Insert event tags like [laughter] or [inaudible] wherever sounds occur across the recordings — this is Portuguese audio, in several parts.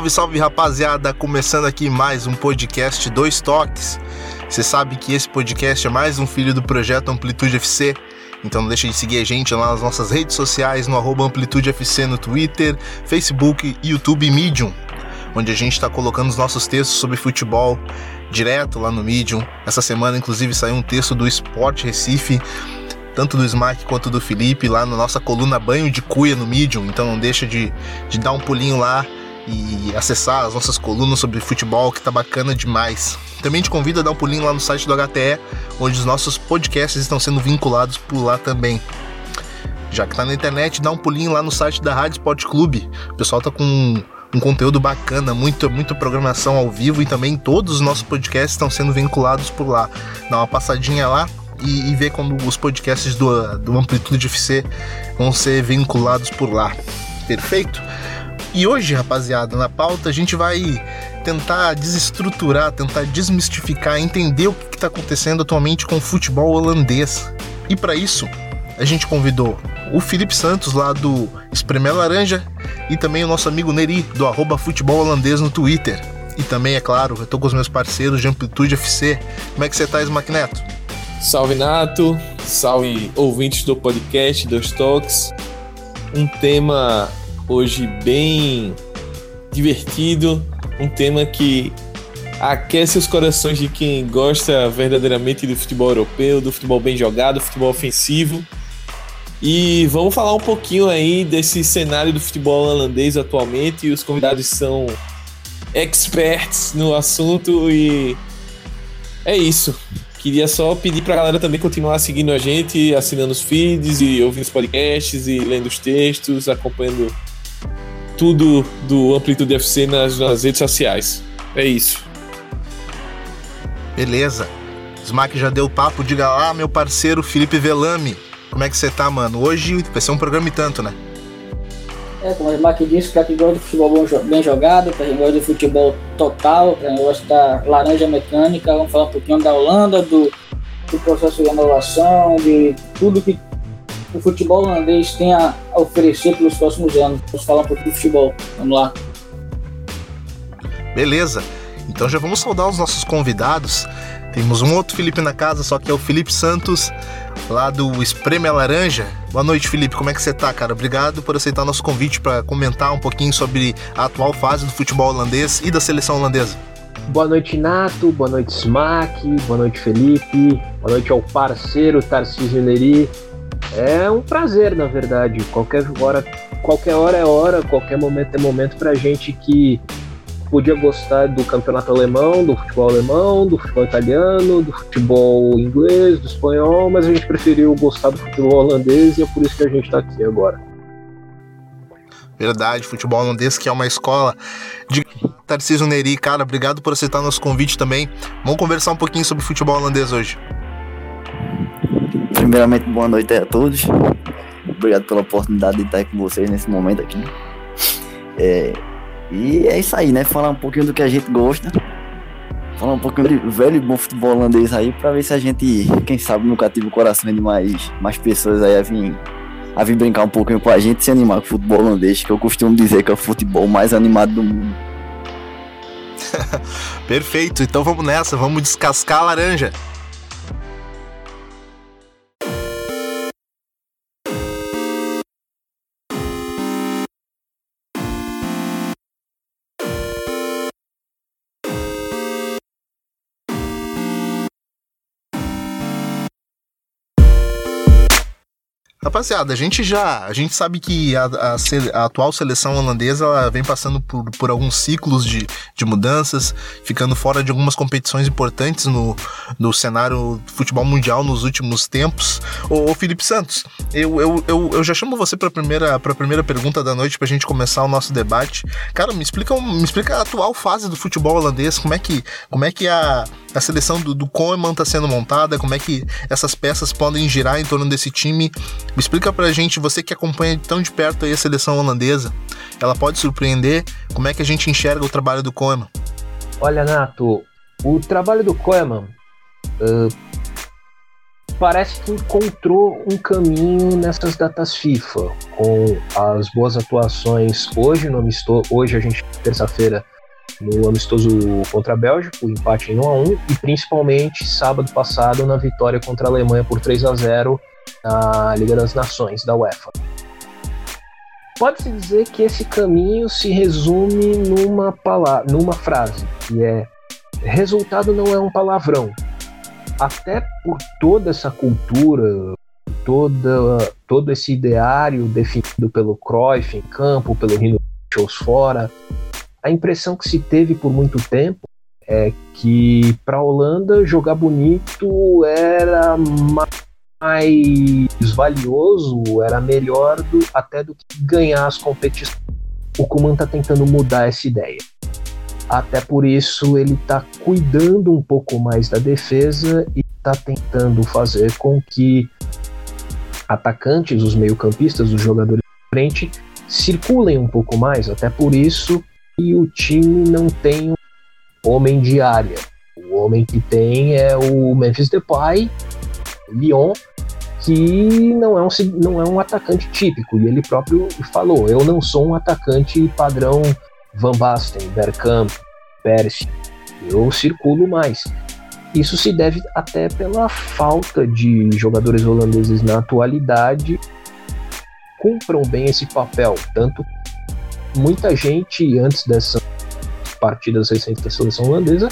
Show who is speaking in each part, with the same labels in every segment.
Speaker 1: Salve, salve rapaziada! Começando aqui mais um podcast Dois Toques. Você sabe que esse podcast é mais um filho do projeto Amplitude FC. Então não deixa de seguir a gente lá nas nossas redes sociais, no arroba Amplitude FC no Twitter, Facebook, YouTube e Medium, onde a gente está colocando os nossos textos sobre futebol direto lá no Medium. Essa semana, inclusive, saiu um texto do Sport Recife tanto do Smack quanto do Felipe, lá na nossa coluna Banho de Cuia no Medium. Então não deixa de, de dar um pulinho lá e acessar as nossas colunas sobre futebol, que tá bacana demais. Também te convido a dar um pulinho lá no site do HTE, onde os nossos podcasts estão sendo vinculados por lá também. Já que tá na internet, dá um pulinho lá no site da Rádio Sport Clube. O pessoal tá com um, conteúdo bacana, muita, muita programação ao vivo e também todos os nossos podcasts estão sendo vinculados por lá. Dá uma passadinha lá e, e ver quando os podcasts do, do Amplitude FC vão ser vinculados por lá. Perfeito? E hoje, rapaziada, na pauta a gente vai tentar desestruturar, tentar desmistificar, entender o que está acontecendo atualmente com o futebol holandês. E para isso, a gente convidou o Felipe Santos lá do Espremer Laranja e também o nosso amigo Neri do arroba futebol holandês no Twitter. E também, é claro, eu tô com os meus parceiros de Amplitude FC. Como é que você tá, Smack Neto?
Speaker 2: Salve Nato, salve ouvintes do podcast dos Talks. Um tema hoje bem divertido, um tema que aquece os corações de quem gosta verdadeiramente do futebol europeu, do futebol bem jogado, do futebol ofensivo. E vamos falar um pouquinho aí desse cenário do futebol holandês atualmente. Os convidados são experts no assunto e é isso. Queria só pedir pra galera também continuar seguindo a gente, assinando os feeds e ouvindo os podcasts e lendo os textos, acompanhando tudo do Amplitude FC nas, nas redes sociais. É isso.
Speaker 1: Beleza. Smack já deu papo, diga lá, meu parceiro Felipe Velame. Como é que você tá, mano? Hoje vai ser um programa e tanto, né?
Speaker 3: É, como o Smack disse, pra quem gosta de futebol bem jogado, pra quem gosta de futebol total, pra quem gosta da laranja mecânica, vamos falar um pouquinho da Holanda, do, do processo de renovação, de tudo que o futebol holandês tem a oferecer pelos próximos anos. Vamos falar um pouquinho de futebol. Vamos lá.
Speaker 1: Beleza. Então já vamos saudar os nossos convidados. Temos um outro Felipe na casa, só que é o Felipe Santos, lá do Espreme a Laranja. Boa noite, Felipe. Como é que você tá, cara? Obrigado por aceitar nosso convite para comentar um pouquinho sobre a atual fase do futebol holandês e da seleção holandesa.
Speaker 4: Boa noite, Nato. Boa noite, Smack. Boa noite, Felipe. Boa noite ao parceiro Tarcísio Neri. É um prazer, na verdade. Qualquer hora, qualquer hora é hora, qualquer momento é momento pra gente que podia gostar do campeonato alemão, do futebol alemão, do futebol italiano, do futebol inglês, do espanhol, mas a gente preferiu gostar do futebol holandês e é por isso que a gente está aqui agora.
Speaker 1: Verdade, futebol holandês que é uma escola de Tarcísio Neri. Cara, obrigado por aceitar nosso convite também. Vamos conversar um pouquinho sobre futebol holandês hoje.
Speaker 5: Primeiramente, boa noite a todos. Obrigado pela oportunidade de estar com vocês nesse momento aqui. É, e é isso aí, né? Falar um pouquinho do que a gente gosta. Falar um pouquinho de velho e bom futebol holandês aí, pra ver se a gente, quem sabe, nunca tive o coração de mais, mais pessoas aí a vir, a vir brincar um pouquinho com a gente se animar com o futebol holandês, que eu costumo dizer que é o futebol mais animado do mundo. [laughs]
Speaker 1: Perfeito, então vamos nessa, vamos descascar a laranja. Rapaziada, a gente já. A gente sabe que a, a, a, atual seleção holandesa vem passando por, por alguns ciclos de, de mudanças, ficando fora de algumas competições importantes no, no cenário futebol mundial nos últimos tempos. Ô, ô Felipe Santos, eu, eu, eu, eu, já chamo você para a primeira, primeira pergunta da noite para a gente começar o nosso debate. Cara, me explica, me explica a atual fase do futebol holandês, como é que, como é que a, a seleção do, do Koeman está sendo montada, como é que essas peças podem girar em torno desse time me explica pra gente, você que acompanha tão de perto a seleção holandesa, ela pode surpreender? Como é que a gente enxerga o trabalho do Koeman?
Speaker 4: Olha, Nato, o trabalho do Koeman uh, parece que encontrou um caminho nessas datas FIFA, com as boas atuações hoje no amistoso, hoje a gente terça-feira no amistoso contra a Bélgica, o empate em 1 a 1 e principalmente sábado passado na vitória contra a Alemanha por 3 a 0 na Liga das Nações da UEFA. Pode-se dizer que esse caminho se resume numa palavra, numa frase, que é resultado não é um palavrão, até por toda essa cultura, toda, todo esse ideário definido pelo Cruyff em campo, pelo Rino Shows fora, a impressão que se teve por muito tempo é que para a Holanda jogar bonito era mais valioso, era melhor do, até do que ganhar as competições. O Kuman está tentando mudar essa ideia. Até por isso ele está cuidando um pouco mais da defesa e está tentando fazer com que atacantes, os meio-campistas, os jogadores de frente, circulem um pouco mais. Até por isso que o time não tem um homem de área. O homem que tem é o Memphis Depay, Lyon, que não é, um, não é um atacante típico. E ele próprio falou: eu não sou um atacante padrão Van Basten, Bergkamp, Persie. Eu circulo mais. Isso se deve até pela falta de jogadores holandeses na atualidade cumpram bem esse papel. Tanto muita gente, antes dessas partidas recentes da seleção holandesa,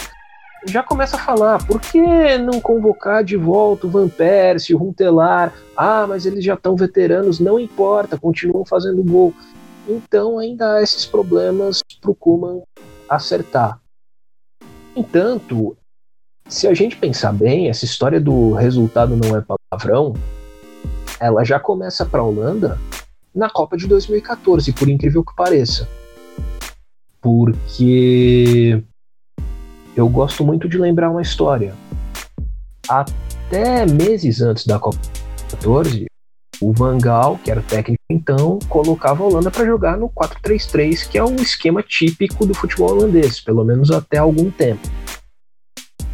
Speaker 4: já começa a falar: por que não convocar de volta o Van Persie, o Runtelar? Ah, mas eles já estão veteranos, não importa, continuam fazendo gol. Então ainda há esses problemas para o Kuman acertar. Entanto, se a gente pensar bem, essa história do resultado não é palavrão, ela já começa para a Holanda na Copa de 2014, por incrível que pareça. Porque eu gosto muito de lembrar uma história. Até meses antes da Copa de 2014, o Van Gaal, que era o técnico então, colocava a Holanda para jogar no 4-3-3, que é um esquema típico do futebol holandês, pelo menos até algum tempo.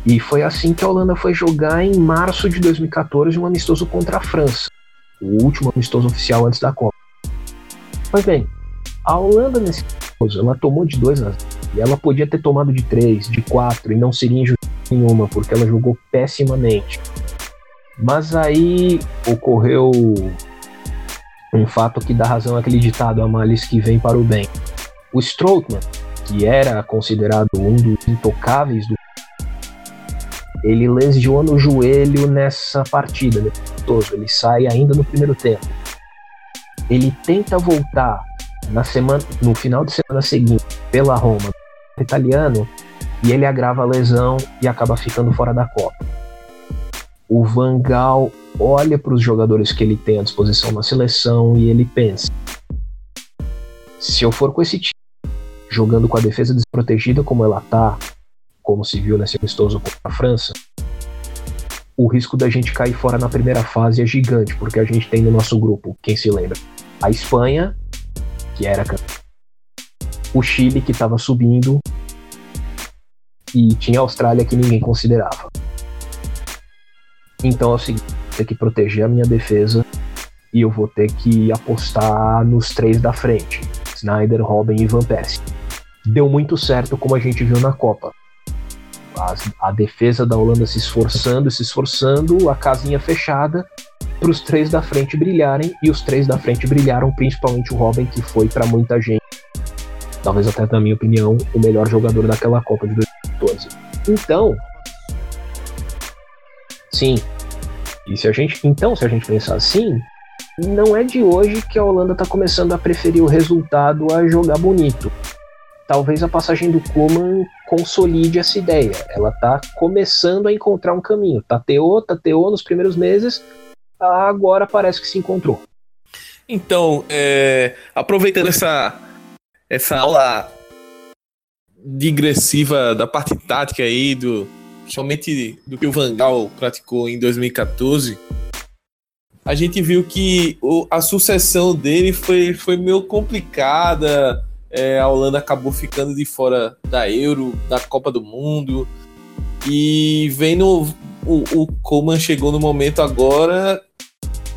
Speaker 4: E foi assim que a Holanda foi jogar em março de 2014 um amistoso contra a França, o último amistoso oficial antes da Copa. Pois bem, a Holanda nesse amistoso, ela tomou de 2 a 0 e ela podia ter tomado de 3, de 4 e não seria injustiça nenhuma, porque ela jogou pessimamente. Mas aí ocorreu um fato que dá razão àquele ditado a males que vem para o bem. O Strootman, que era considerado um dos intocáveis do ele lesiona o joelho nessa partida, né? ele sai ainda no primeiro tempo. Ele tenta voltar na semana, no final de semana seguinte pela Roma, italiano, e ele agrava a lesão e acaba ficando fora da Copa. O Van Gaal olha para os jogadores que ele tem à disposição na seleção e ele pensa: se eu for com esse time, jogando com a defesa desprotegida como ela tá, como se viu nesse amistoso contra a França, o risco da gente cair fora na primeira fase é gigante, porque a gente tem no nosso grupo, quem se lembra, a Espanha, que era o Chile que estava subindo e tinha a Austrália que ninguém considerava. Então é o seguinte, ter que proteger a minha defesa e eu vou ter que apostar nos três da frente, Snyder, Robin e Van Persie. Deu muito certo como a gente viu na Copa. A, a defesa da Holanda se esforçando, se esforçando, a casinha fechada para os três da frente brilharem e os três da frente brilharam, principalmente o Robin que foi para muita gente, talvez até na minha opinião, o melhor jogador daquela Copa de 2014. Então, sim, e se a gente, então, se a gente pensar assim, não é de hoje que a Holanda está começando a preferir o resultado a jogar bonito. Talvez a passagem do Koeman consolide essa ideia. Ela está começando a encontrar um caminho. Tateou, tateou nos primeiros meses, agora parece que se encontrou.
Speaker 2: Então, é, aproveitando essa, essa aula digressiva da parte tática aí do, somente do que o Vangal praticou em 2014, a gente viu que o, a sucessão dele foi, foi meio complicada. É, a Holanda acabou ficando de fora da Euro, da Copa do Mundo. E vendo o, o Coleman chegou no momento agora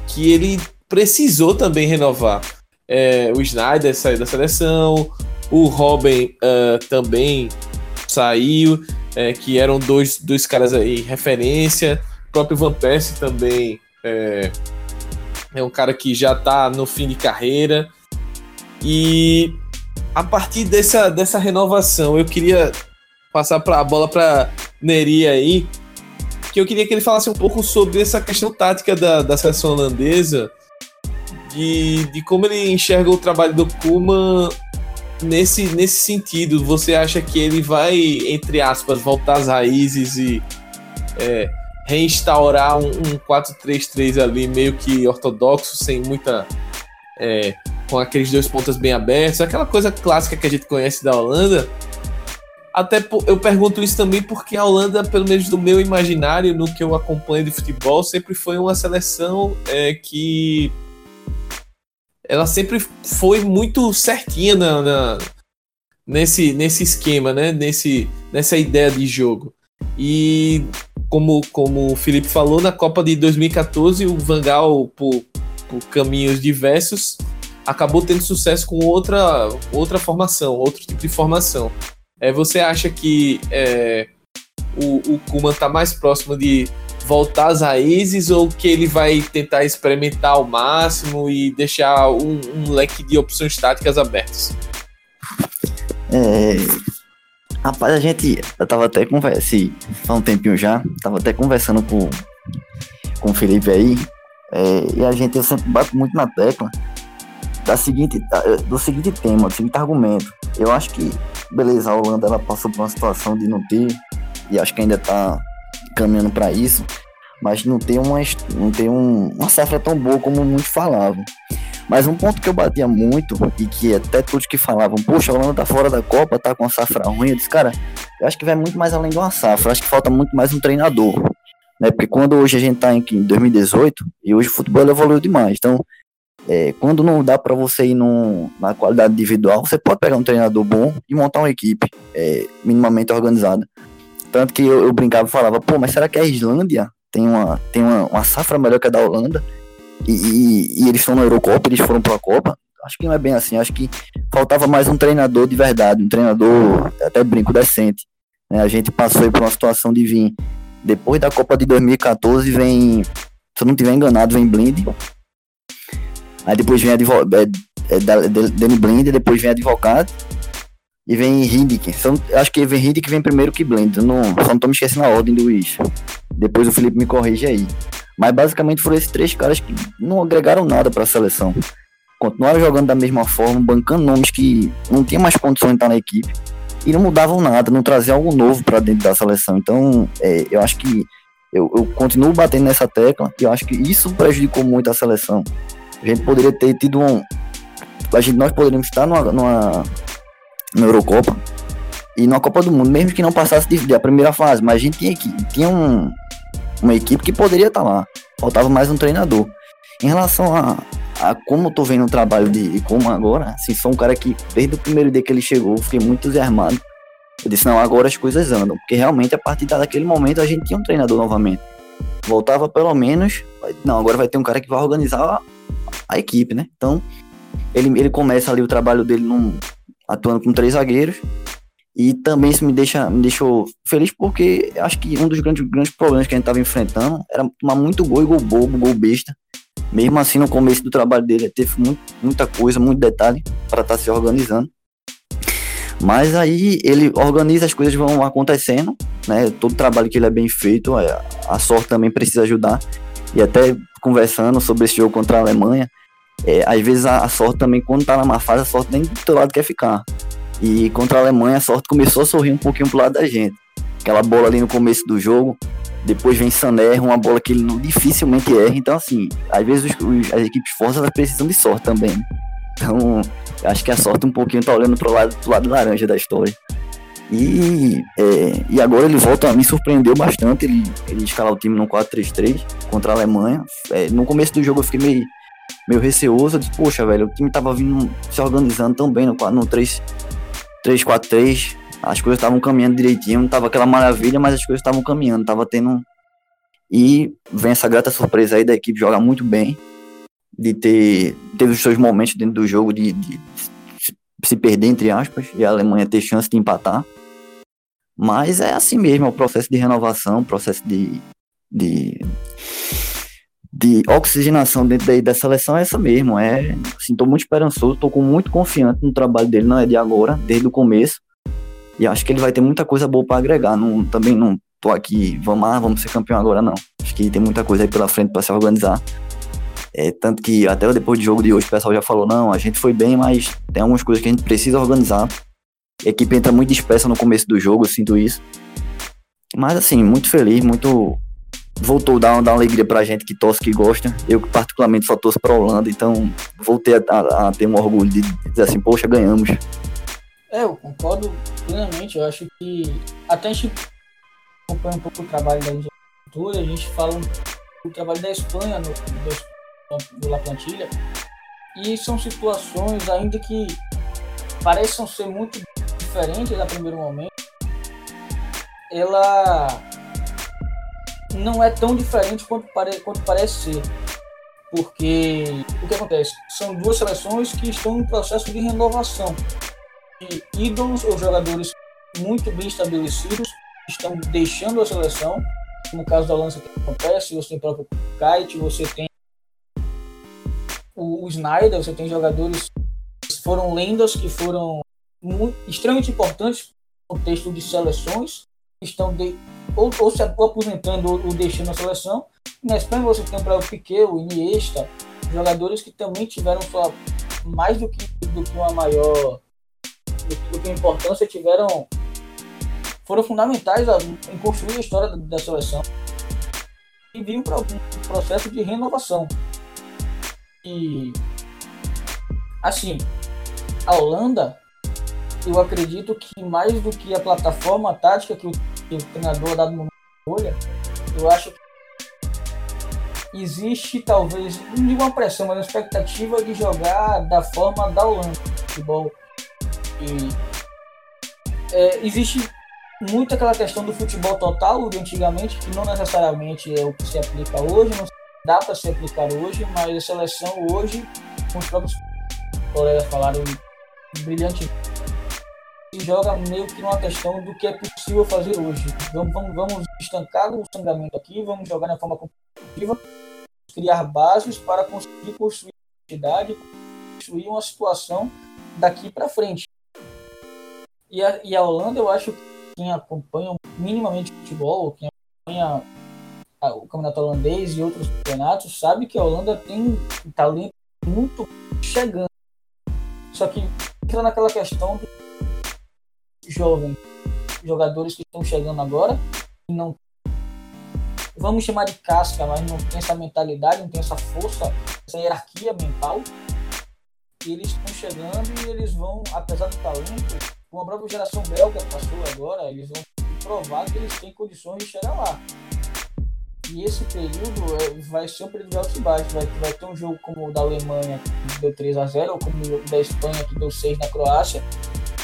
Speaker 2: que ele precisou também renovar. É, o Snyder saiu da seleção, o Robin uh, também saiu, é, que eram dois, dois caras aí referência. O próprio Van Persie também é, é um cara que já está no fim de carreira. E a partir dessa, dessa renovação, eu queria passar pra, a bola para Neri aí, que eu queria que ele falasse um pouco sobre essa questão tática da, da seleção holandesa, de, de como ele enxerga o trabalho do Kuman nesse, nesse sentido. Você acha que ele vai, entre aspas, voltar às raízes e é, reinstaurar um, um 4-3-3 ali meio que ortodoxo, sem muita. É, com aqueles dois pontas bem abertos, aquela coisa clássica que a gente conhece da Holanda. Até eu pergunto isso também porque a Holanda, pelo menos do meu imaginário, no que eu acompanho de futebol, sempre foi uma seleção é, que ela sempre foi muito certinha na, na, nesse, nesse esquema, né? Nesse, nessa ideia de jogo. E como, como o Felipe falou, na Copa de 2014, o Vangal, por, por caminhos diversos, acabou tendo sucesso com outra, outra formação, outro tipo de formação. É, você acha que é, o, o Kuman está mais próximo de voltar às raízes ou que ele vai tentar experimentar ao máximo e deixar um, um leque de opções táticas abertas?
Speaker 5: É, rapaz, a gente. Eu tava até conversando. Há um tempinho já. Tava até conversando com, com o Felipe aí. É, e a gente eu sempre bato muito na tecla da seguinte, do seguinte tema, do seguinte argumento. Eu acho que, beleza, a Holanda ela passou por uma situação de não ter, e acho que ainda tá caminhando para isso, mas não tem, uma, não tem um, uma safra tão boa como muitos falavam. Mas um ponto que eu batia muito, e que até todos que falavam, poxa, a Holanda tá fora da Copa, tá com a safra ruim, eu disse, cara, eu acho que vai muito mais além de uma safra, acho que falta muito mais um treinador. Né? Porque quando hoje a gente tá em 2018, e hoje o futebol evoluiu demais, então é, quando não dá para você ir num, na qualidade individual, você pode pegar um treinador bom e montar uma equipe é, minimamente organizada. Tanto que eu, eu brincava e falava, pô, mas será que a Islândia tem uma, tem uma, uma safra melhor que a da Holanda? E, e, e eles estão na Eurocopa, eles foram para a Copa? Acho que não é bem assim. Acho que faltava mais um treinador de verdade, um treinador, até brinco, decente. Né? A gente passou por uma situação de vir. Depois da Copa de 2014, vem, se eu não estiver enganado, vem Blind. Aí depois vem advogado, é, é, Danny Blind, depois vem advogado e vem Hindick. Acho que vem Hindick vem primeiro que Blend. Não, só não tô me esquecendo a ordem do Wish. Depois o Felipe me corrige aí. Mas basicamente foram esses três caras que não agregaram nada para a seleção. Continuaram jogando da mesma forma, bancando nomes que não tinham mais condições de estar na equipe. E não mudavam nada, não traziam algo novo para dentro da seleção. Então, é, eu acho que eu, eu, continuo batendo nessa tecla e eu acho que isso prejudicou muito a seleção. A gente poderia ter tido um. A gente, nós poderíamos estar numa, numa na Eurocopa e na Copa do Mundo, mesmo que não passasse de, de a primeira fase, mas a gente tinha, tinha um, uma equipe que poderia estar lá. Faltava mais um treinador. Em relação a, a como eu tô vendo o trabalho de como agora, assim, sou um cara que desde o primeiro dia que ele chegou, fiquei muito entusiasmado. Eu disse, não, agora as coisas andam, porque realmente a partir daquele momento a gente tinha um treinador novamente. Voltava pelo menos, não, agora vai ter um cara que vai organizar a, a equipe, né? Então, ele, ele começa ali o trabalho dele num, atuando com três zagueiros. E também isso me, deixa, me deixou feliz porque acho que um dos grandes, grandes problemas que a gente estava enfrentando era tomar muito gol e gol bobo, gol besta. Mesmo assim, no começo do trabalho dele, teve muito, muita coisa, muito detalhe para estar tá se organizando. Mas aí ele organiza, as coisas vão acontecendo, né? Todo trabalho que ele é bem feito, a, a sorte também precisa ajudar. E até conversando sobre esse jogo contra a Alemanha, é, às vezes a, a, sorte também, quando tá na má fase, a sorte nem do teu lado quer ficar. E contra a Alemanha, a sorte começou a sorrir um pouquinho pro lado da gente. Aquela bola ali no começo do jogo, depois vem Saner, uma bola que ele não, dificilmente erra. Então, assim, às vezes os, os, as equipes forças elas precisam de sorte também. Né? Então, acho que a sorte um pouquinho tá olhando pro lado, pro lado laranja da história. E, é, e agora ele volta, me surpreendeu bastante ele, ele escalar o time no 4-3-3 contra a Alemanha. É, no começo do jogo eu fiquei meio meio receoso. Disse, poxa, velho, o time tava vindo se organizando tão bem no, no 3, 3-4-3. As coisas estavam caminhando direitinho, não tava aquela maravilha, mas as coisas estavam caminhando, tava tendo E vem essa grata surpresa aí da equipe jogar muito bem, de ter teve os seus momentos dentro do jogo de, de se perder, entre aspas, e a Alemanha ter chance de empatar. Mas é assim mesmo, é o processo de renovação, processo de, de, de oxigenação dentro da, da seleção é essa mesmo. É, assim, tô muito esperançoso, tô com muito confiante no trabalho dele, não é de agora, desde o começo. E acho que ele vai ter muita coisa boa para agregar. Não, também não tô aqui, vamos lá, vamos ser campeão agora, não. Acho que tem muita coisa aí pela frente para se organizar. É, tanto que até depois do jogo de hoje o pessoal já falou, não, a gente foi bem, mas tem algumas coisas que a gente precisa organizar. A equipe entra muito dispersa no começo do jogo, eu sinto isso. Mas assim, muito feliz, muito. Voltou a dar, dar uma alegria pra gente que torce, que gosta. Eu, particularmente, só torço pra Holanda, então voltei a, a, a ter um orgulho de dizer assim, poxa, ganhamos.
Speaker 3: É, eu concordo plenamente. Eu acho que até a gente acompanha um pouco o trabalho da Argentina, a gente fala do trabalho da Espanha no, do, do La Plantilha, e são situações ainda que parecem ser muito diferente da primeiro momento, ela não é tão diferente quanto, pare, quanto parece ser. Porque o que acontece? São duas seleções que estão em processo de renovação. E ídolos ou jogadores muito bem estabelecidos estão deixando a seleção. No caso da Lança que acontece, você tem o próprio Kite, você tem o, o Snyder, você tem jogadores que foram lendas, que foram muito, extremamente importantes no contexto de seleções, estão de, ou, ou se aposentando ou, ou deixando a seleção. Na Espanha você tem para o Piquet, o Iniesta, jogadores que também tiveram sua mais do que, do que uma maior do, que importância, tiveram foram fundamentais em construir a história da, da seleção e vinham para um processo de renovação. E assim, a Holanda eu acredito que mais do que a plataforma tática que o, que o treinador dado no olha, eu acho que existe talvez, não digo uma pressão, mas uma expectativa de jogar da forma da Holanda, futebol. E é, existe muito aquela questão do futebol total de antigamente, que não necessariamente é o que se aplica hoje, não dá para se aplicar hoje, mas a seleção hoje, com os próprios colegas falaram brilhantemente se joga meio que numa questão do que é possível fazer hoje. Vamos, vamos, vamos estancar o sangramento aqui, vamos jogar na forma competitiva, criar bases para conseguir construir identidade, construir uma situação daqui para frente. E a, e a Holanda, eu acho que quem acompanha minimamente futebol, quem acompanha o campeonato holandês e outros campeonatos, sabe que a Holanda tem um talento muito chegando. Só que entra naquela questão do jovens, jogadores que estão chegando agora, e não vamos chamar de casca, mas não tem essa mentalidade, não tem essa força, essa hierarquia mental. E eles estão chegando e eles vão, apesar do talento, com a própria geração belga passou agora, eles vão provar que eles têm condições de chegar lá. E esse período é, vai ser um período de altos e baixos. Vai, vai ter um jogo como o da Alemanha, que deu 3 a 0 ou como o da Espanha, que deu 6 na Croácia,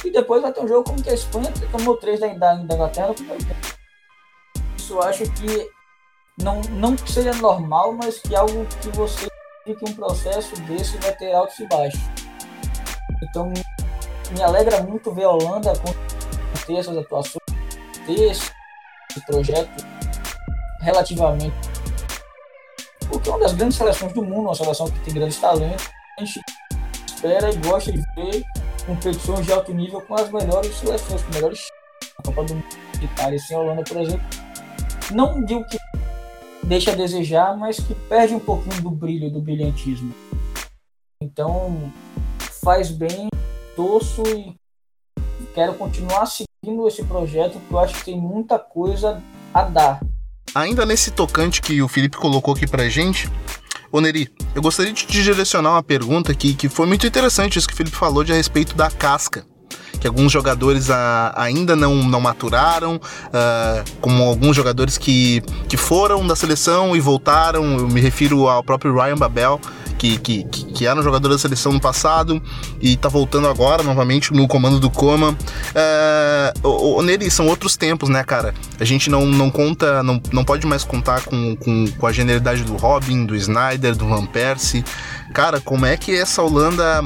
Speaker 3: e depois vai ter um jogo como que a Espanha tomou três da, da, da Inglaterra Isso eu acho que não, não que seja normal, mas que algo que você que um processo desse vai ter altos e baixos. Então me alegra muito ver a Holanda ter essas atuações, ter esse projeto relativamente. Porque é uma das grandes seleções do mundo, uma seleção que tem grandes talentos. A gente espera e gosta de ver competições de alto nível com as melhores seleções, com melhores [laughs] a Copa do Mundo de Itália sem Holanda, por exemplo. Não digo que deixa a desejar, mas que perde um pouquinho do brilho, do brilhantismo. Então, faz bem, torço e quero continuar seguindo esse projeto, porque eu acho que tem muita coisa a dar.
Speaker 1: Ainda nesse tocante que o Felipe colocou aqui pra gente, Ô Neri, eu gostaria de te direcionar uma pergunta aqui que foi muito interessante isso que o Felipe falou de a respeito da casca. Que alguns jogadores a, ainda não, não maturaram, uh, como alguns jogadores que, que foram da seleção e voltaram. Eu me refiro ao próprio Ryan Babel, que, que, que era um jogador da seleção no passado e tá voltando agora novamente no comando do Coma. É, o, o, nele são outros tempos, né, cara? A gente não, não conta, não, não pode mais contar com, com, com a genialidade do Robin, do Snyder, do Van Persie. Cara, como é que essa Holanda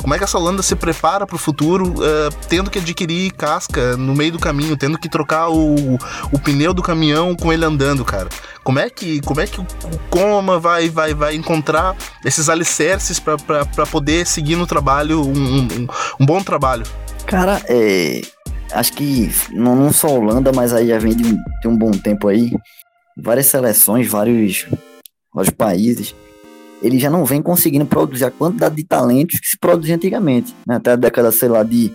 Speaker 1: como é que essa Holanda se prepara para o futuro, uh, tendo que adquirir casca no meio do caminho, tendo que trocar o, o pneu do caminhão com ele andando, cara? Como é que, como é que o Coma vai, vai, vai encontrar esses alicerces para poder seguir no trabalho, um, um, um bom trabalho?
Speaker 5: Cara, é, acho que não, não só a Holanda, mas aí já vem de um, de um bom tempo aí, várias seleções, vários, vários países ele já não vem conseguindo produzir a quantidade de talentos que se produzia antigamente. Né? Até a década, sei lá, de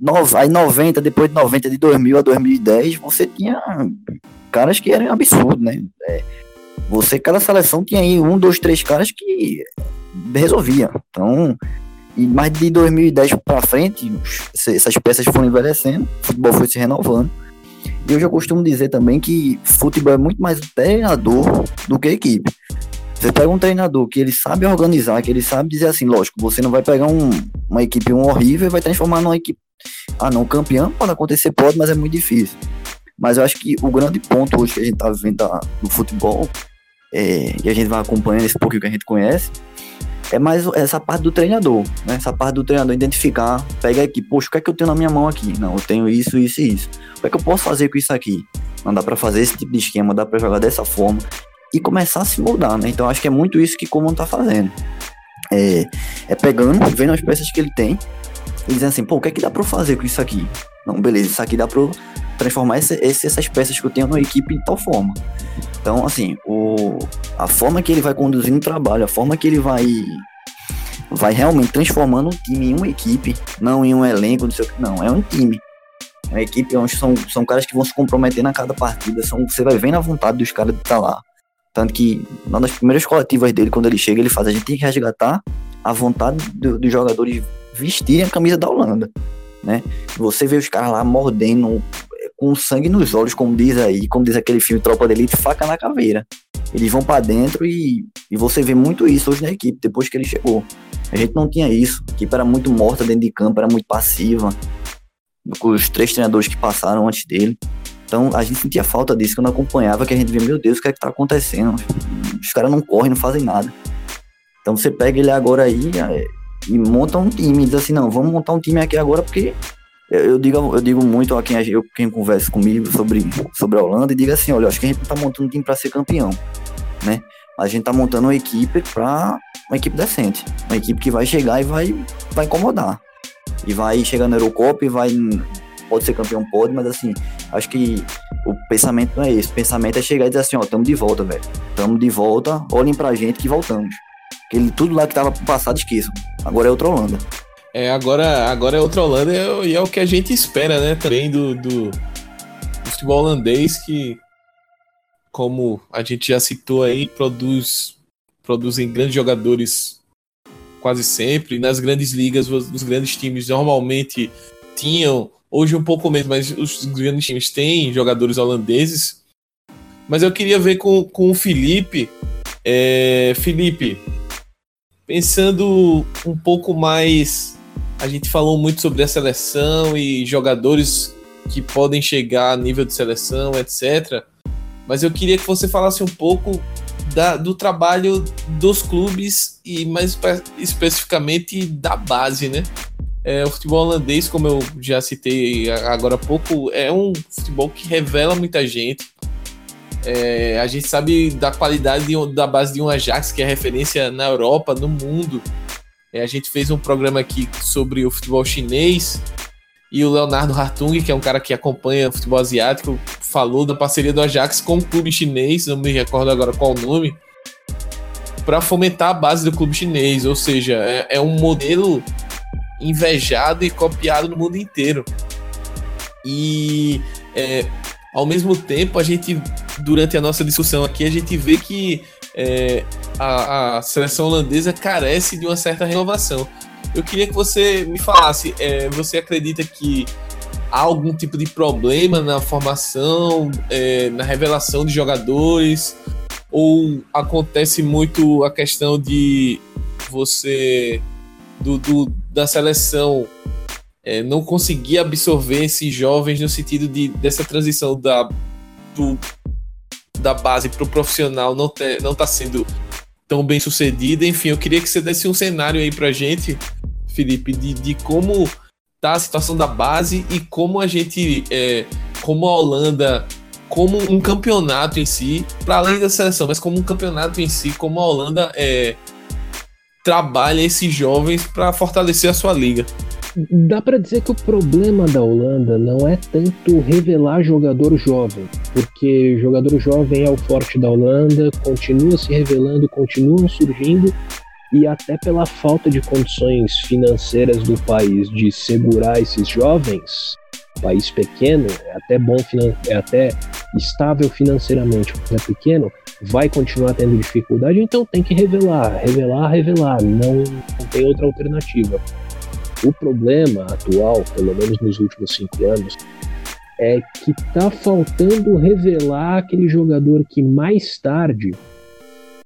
Speaker 5: no, aí 90, depois de 90, de 2000 a 2010, você tinha caras que eram absurdos, né? É, você, cada seleção tinha aí um, dois, três caras que resolvia. Então, e mais de 2010 para frente, essas peças foram envelhecendo, o futebol foi se renovando. E eu já costumo dizer também que futebol é muito mais treinador do que equipe. Você pega um treinador que ele sabe organizar, que ele sabe dizer assim, lógico, você não vai pegar um, uma equipe um horrível e vai transformar numa equipe. Ah, não, campeão pode acontecer, pode, mas é muito difícil. Mas eu acho que o grande ponto hoje que a gente tá vivendo da, no futebol, é, e a gente vai acompanhando esse pouquinho que a gente conhece, é mais essa parte do treinador, né? Essa parte do treinador identificar, pega aqui, poxa, o que é que eu tenho na minha mão aqui? Não, eu tenho isso, isso e isso. O que é que eu posso fazer com isso aqui? Não dá para fazer esse tipo de esquema, dá para jogar dessa forma e começar a se moldar, né? Então acho que é muito isso que Coman tá fazendo. É, é pegando, vendo as peças que ele tem e dizendo assim, pô, o que é que dá pra eu fazer com isso aqui? Não, beleza, isso aqui dá pra eu transformar esse, essas peças que eu tenho numa equipe de tal forma. Então, assim, o, a forma que ele vai conduzindo o trabalho, a forma que ele vai vai realmente transformando um time em uma equipe, não em um elenco, não sei o que, não, é um time. Uma equipe onde são, são caras que vão se comprometer na cada partida, são, você vai vendo a vontade dos caras de estar tá lá. Tanto que, das primeiras coletivas dele, quando ele chega, ele faz: a gente tem que resgatar a vontade do, dos jogadores vestirem a camisa da Holanda, né? Você vê os caras lá mordendo com sangue nos olhos, como diz aí, como diz aquele filme Tropa de Elite, faca na caveira. Eles vão para dentro e, e você vê muito isso hoje na equipe, depois que ele chegou. A gente não tinha isso. A equipe era muito morta dentro de campo, era muito passiva. Com os três treinadores que passaram antes dele. Então a gente sentia falta disso quando acompanhava, que a gente via, meu Deus, o que é que tá acontecendo? Os caras não correm, não fazem nada. Então você pega ele agora aí é, e monta um time, diz assim, não, vamos montar um time aqui agora, porque eu, digo, eu digo muito a quem, eu, quem conversa comigo sobre, sobre a Holanda e diga assim, olha, acho que a gente não tá montando um time para ser campeão, né? A gente tá montando uma equipe para uma equipe decente, uma equipe que vai chegar e vai, vai incomodar. E vai chegar na Eurocopa e vai pode ser campeão, pode, mas assim, acho que o pensamento não é esse. O pensamento é chegar e dizer assim, ó, tamo de volta, velho. Tamo de volta, olhem pra gente que voltamos. Aquele, tudo lá que tava passado, esqueçam. Agora é outra Holanda.
Speaker 2: É, agora, agora é outra Holanda e é, é, o que a gente espera, né, também do, do, do futebol holandês que, como a gente já citou aí, produz produzem grandes jogadores quase sempre. Nas grandes ligas, os grandes times normalmente tinham Hoje um pouco menos, mas os grandes times têm jogadores holandeses. Mas eu queria ver com, com o Felipe. É, Felipe, pensando um pouco mais. A gente falou muito sobre a seleção e jogadores que podem chegar a nível de seleção, etc. Mas eu queria que você falasse um pouco da, do trabalho dos clubes e mais especificamente da base, né? É, o futebol holandês, como eu já citei agora há pouco, é um futebol que revela muita gente. É, a gente sabe da qualidade de, da base de um Ajax, que é referência na Europa, no mundo. É, a gente fez um programa aqui sobre o futebol chinês e o Leonardo Hartung, que é um cara que acompanha o futebol asiático, falou da parceria do Ajax com o clube chinês, não me recordo agora qual o nome, para fomentar a base do clube chinês. Ou seja, é, é um modelo invejado e copiado no mundo inteiro. E é, ao mesmo tempo, a gente, durante a nossa discussão aqui, a gente vê que é, a, a, seleção holandesa carece de uma certa renovação. Eu queria que você me falasse, é, você acredita que há algum tipo de problema na formação, é, na revelação de jogadores? Ou acontece muito a questão de você do, do da seleção é, não conseguir absorver esses jovens no sentido de dessa transição da do, da base para o profissional não ter, não tá sendo tão bem sucedida. Enfim, eu queria que você desse um cenário aí pra gente, Felipe, de, de como tá a situação da base e como a gente, é, como a Holanda, como um campeonato em si, para além da seleção, mas como um campeonato em si, como a Holanda é, trabalha esses jovens para fortalecer a sua liga.
Speaker 4: Dá para dizer que o problema da Holanda não é tanto revelar jogador jovem, porque jogador jovem é o forte da Holanda, continua se revelando, continuam surgindo, e até pela falta de condições financeiras do país de segurar esses jovens, país pequeno, é até bom, é até estável financeiramente, mas é pequeno, vai continuar tendo dificuldade, então tem que revelar, revelar, revelar, não, não tem outra alternativa. O problema atual, pelo menos nos últimos cinco anos, é que tá faltando revelar aquele jogador que mais tarde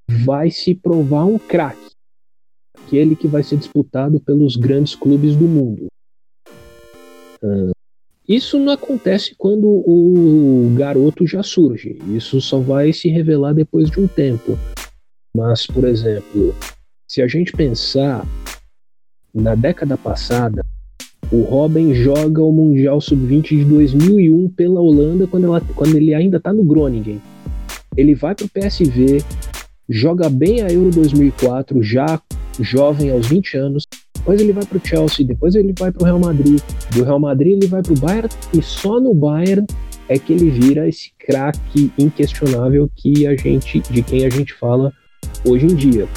Speaker 4: vai se provar um craque, aquele que vai ser disputado pelos grandes clubes do mundo. Uh, isso não acontece quando o garoto já surge. Isso só vai se revelar depois de um tempo. Mas, por exemplo, se a gente pensar na década passada, o Robin joga o Mundial Sub-20 de 2001 pela Holanda quando, ela, quando ele ainda está no Groningen. Ele vai para o PSV, joga bem a Euro 2004, já jovem aos 20 anos. Depois ele vai para o Chelsea, depois ele vai para o Real Madrid. Do Real Madrid ele vai para o Bayern e só no Bayern é que ele vira esse craque inquestionável que a gente, de quem a gente fala hoje em dia.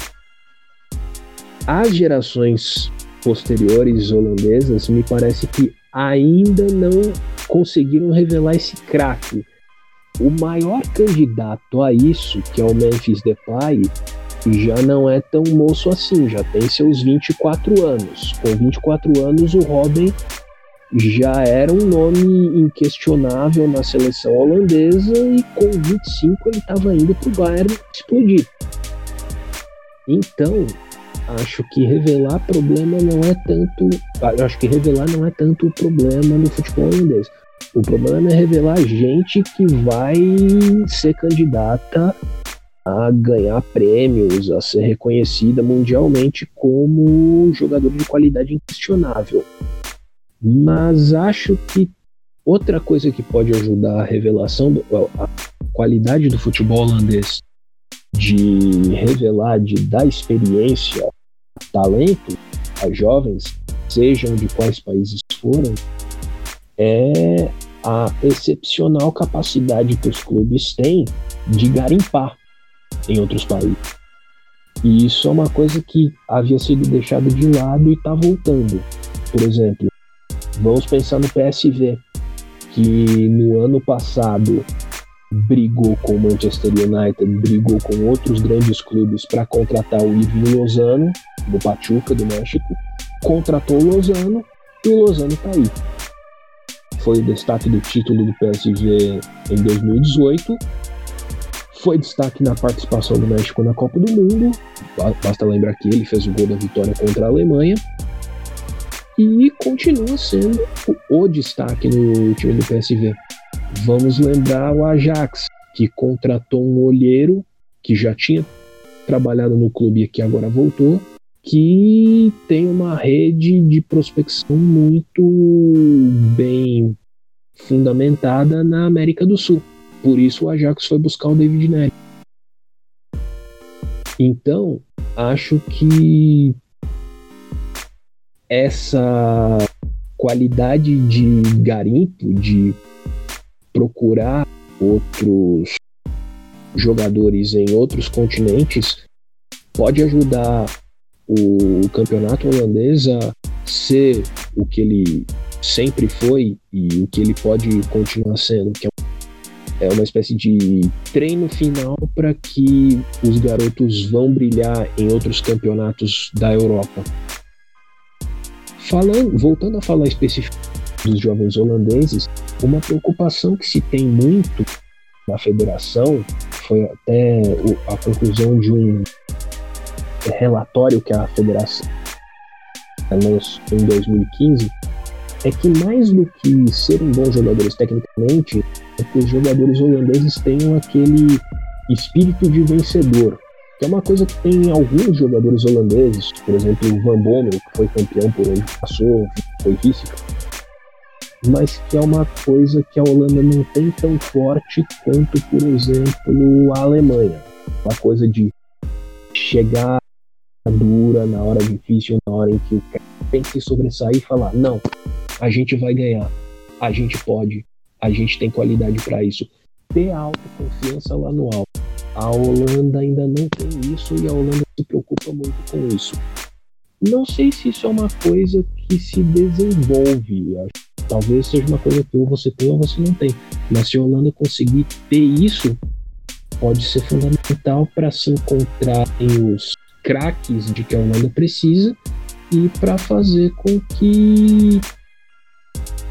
Speaker 4: As gerações posteriores holandesas, me parece que ainda não conseguiram revelar esse craque. O maior candidato a isso, que é o Memphis Depay, já não é tão moço assim, já tem seus 24 anos. Com 24 anos, o Robin já era um nome inquestionável na seleção holandesa e com 25 ele estava indo para o Bayern explodir. Então, acho que revelar problema não é tanto. Acho que revelar não é tanto o problema no futebol holandês. O problema é revelar gente que vai ser candidata a ganhar prêmios, a ser reconhecida mundialmente como jogador de qualidade inquestionável. Mas acho que outra coisa que pode ajudar a revelação, a qualidade do futebol holandês de revelar, de dar experiência talento a jovens, sejam de quais países forem, é a excepcional capacidade que os clubes têm de garimpar em outros países. E isso é uma coisa que havia sido deixada de lado e está voltando. Por exemplo, vamos pensar no PSV, que no ano passado brigou com o Manchester United, brigou com outros grandes clubes para contratar o Ivan Lozano, do Pachuca, do México, contratou o Lozano e o Lozano está aí. Foi o destaque do título do PSV em 2018, foi destaque na participação do México na Copa do Mundo, basta lembrar que ele fez o gol da vitória contra a Alemanha, e continua sendo o, o destaque no time do PSV. Vamos lembrar o Ajax, que contratou um olheiro que já tinha trabalhado no clube e que agora voltou, que tem uma rede de prospecção muito bem fundamentada na América do Sul. Por isso o Ajax foi buscar o David Nery. Então, acho que essa qualidade de garimpo, de procurar outros jogadores em outros continentes pode ajudar o campeonato holandês a ser o que ele sempre foi e o que ele pode continuar sendo, que é, é uma espécie de treino final para que os garotos vão brilhar em outros campeonatos da Europa. Falando, voltando a falar especificamente dos jovens holandeses, uma preocupação que se tem muito na federação, foi até a conclusão de um relatório que a federação lançou em 2015, é que mais do que serem bons jogadores tecnicamente, é que os jogadores holandeses tenham aquele espírito de vencedor, que é uma coisa que tem em alguns jogadores holandeses, por exemplo, o Van Bommel, que foi campeão por onde passou, foi vice mas que é uma coisa que a Holanda não tem tão forte quanto, por exemplo, a Alemanha. Uma coisa de chegar dura na hora difícil, na hora em que o cara tem que sobressair e falar: não, a gente vai ganhar, a gente pode, a gente tem qualidade para isso. Ter autoconfiança lá no alto. A Holanda ainda não tem isso e a Holanda se preocupa muito com isso. Não sei se isso é uma coisa que se desenvolve. Talvez seja uma coisa que ou você tem ou você não tem. Mas se a Holanda conseguir ter isso, pode ser fundamental para se encontrar os craques de que a Holanda precisa e para fazer com que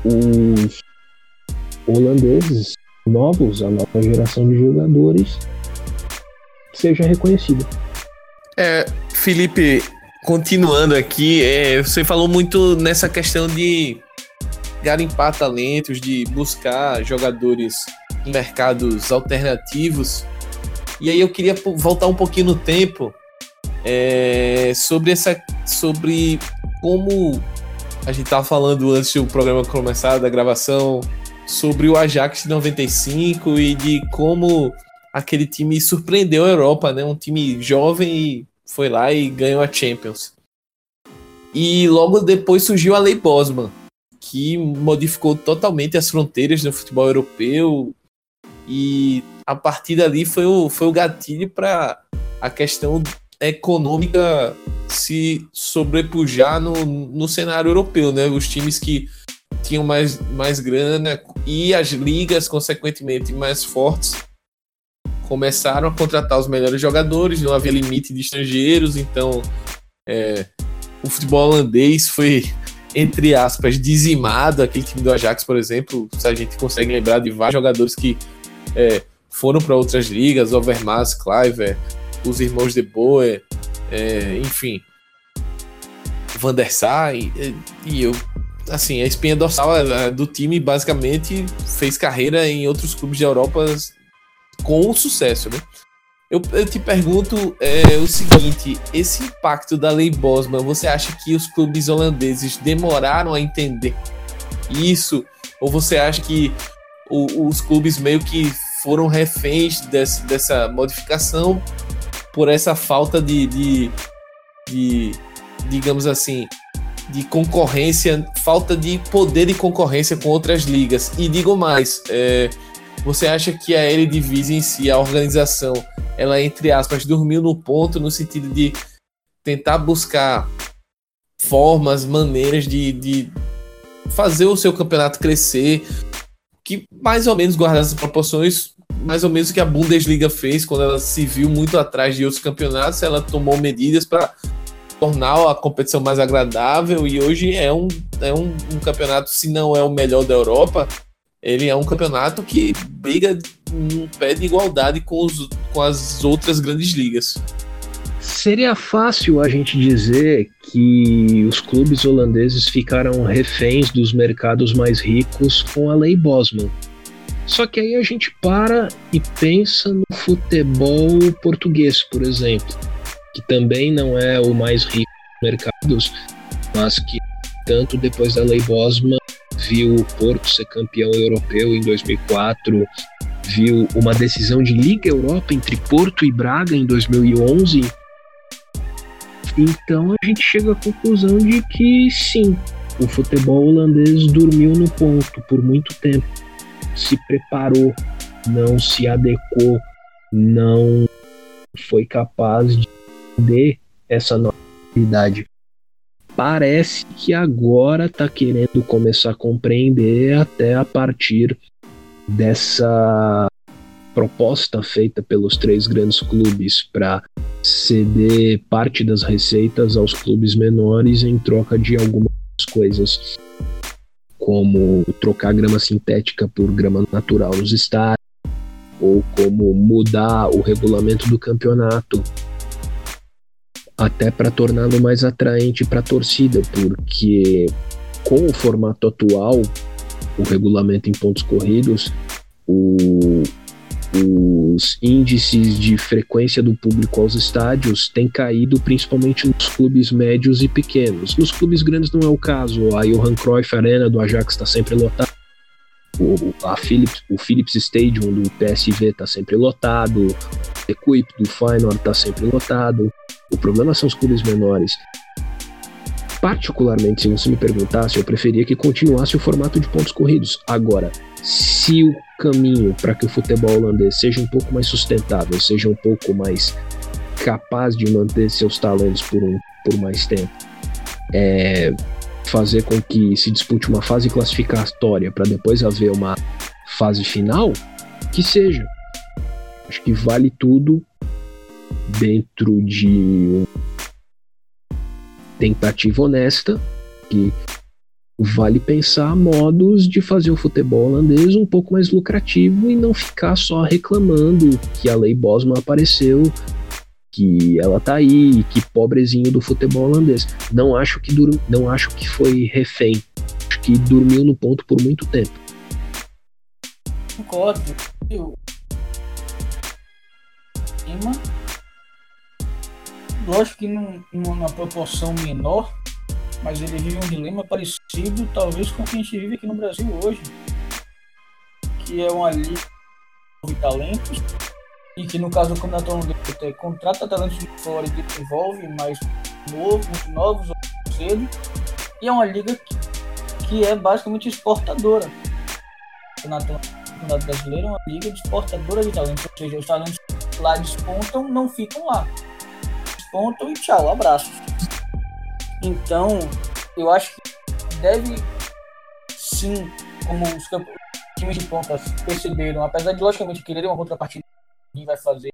Speaker 4: os holandeses novos, a nova geração de jogadores, seja reconhecida.
Speaker 2: É, Felipe, continuando aqui, é, você falou muito nessa questão de garimpar talentos, de buscar jogadores em mercados alternativos. E aí eu queria voltar um pouquinho no tempo é, sobre essa, sobre como a gente estava falando antes do programa começar da gravação sobre o Ajax de 95 e de como aquele time surpreendeu a Europa, né? Um time jovem e foi lá e ganhou a Champions. E logo depois surgiu a Lei Bosman, que modificou totalmente as fronteiras do futebol europeu. E a partir dali foi o, foi o gatilho para a questão econômica se sobrepujar no, no cenário europeu, né? Os times que tinham mais, mais grana e as ligas, consequentemente, mais fortes começaram a contratar os melhores jogadores, não havia limite de estrangeiros, então é, o futebol holandês foi, entre aspas, dizimado. Aquele time do Ajax, por exemplo, se a gente consegue lembrar de vários jogadores que é, foram para outras ligas, Overmars, Cliver, os irmãos de Boer, é, enfim, Van der Sar e, e eu assim, a espinha dorsal é, do time basicamente fez carreira em outros clubes da Europa com sucesso, né? Eu, eu te pergunto é, o seguinte: esse impacto da lei Bosman, você acha que os clubes holandeses demoraram a entender isso? Ou você acha que o, os clubes meio que foram reféns desse, dessa modificação por essa falta de, de, de, digamos assim, de concorrência, falta de poder de concorrência com outras ligas? E digo mais, é, você acha que a Eredivisie em si, a organização, ela, entre aspas, dormiu no ponto no sentido de tentar buscar formas, maneiras de, de fazer o seu campeonato crescer, que mais ou menos guardar as proporções, mais ou menos o que a Bundesliga fez quando ela se viu muito atrás de outros campeonatos, ela tomou medidas para tornar a competição mais agradável e hoje é um, é um, um campeonato, se não é o melhor da Europa, ele é um campeonato que briga um pé de igualdade com, os, com as outras grandes ligas.
Speaker 4: Seria fácil a gente dizer que os clubes holandeses ficaram reféns dos mercados mais ricos com a lei Bosman. Só que aí a gente para e pensa no futebol português, por exemplo, que também não é o mais rico dos mercados, mas que tanto depois da lei Bosman viu o Porto ser campeão europeu em 2004, viu uma decisão de Liga Europa entre Porto e Braga em 2011. Então a gente chega à conclusão de que sim, o futebol holandês dormiu no ponto por muito tempo, se preparou, não se adequou, não foi capaz de entender essa nova parece que agora está querendo começar a compreender até a partir dessa proposta feita pelos três grandes clubes para ceder parte das receitas aos clubes menores em troca de algumas coisas, como trocar grama sintética por grama natural nos estádios, ou como mudar o regulamento do campeonato até para torná-lo mais atraente para a torcida, porque com o formato atual, o regulamento em pontos corridos, o, os índices de frequência do público aos estádios têm caído principalmente nos clubes médios e pequenos. Nos clubes grandes não é o caso. A Johan Cruyff Arena do Ajax está sempre lotada. O, a Philips, o Philips Stadium do PSV está sempre lotado. O Equip do Feyenoord está sempre lotado. O problema são os clubes menores. Particularmente, se você me perguntasse, eu preferia que continuasse o formato de pontos corridos. Agora, se o caminho para que o futebol holandês seja um pouco mais sustentável, seja um pouco mais capaz de manter seus talentos por, um, por mais tempo, é fazer com que se dispute uma fase classificatória para depois haver uma fase final, que seja. Acho que vale tudo dentro de uma tentativa honesta que vale pensar modos de fazer o futebol holandês um pouco mais lucrativo e não ficar só reclamando que a lei Bosman apareceu, que ela tá aí, que pobrezinho do futebol holandês. Não acho que dur... não acho que foi refém. Acho que dormiu no ponto por muito tempo.
Speaker 3: Concordo. Lógico que num, numa proporção menor, mas ele vive um dilema parecido, talvez, com o que a gente vive aqui no Brasil hoje, que é uma liga de talentos, e que no caso do Campeonato Holandês contrata talentos de fora e desenvolve mais novos, novos cedo, e é uma liga que, que é basicamente exportadora. O Campeonato Brasileiro é uma liga de exportadora de talentos, ou seja, os talentos lá despontam, não ficam lá. Despontam e tchau, abraços. Então, eu acho que deve sim, como os times de pontas perceberam, apesar de logicamente querer uma contrapartida, ninguém vai fazer,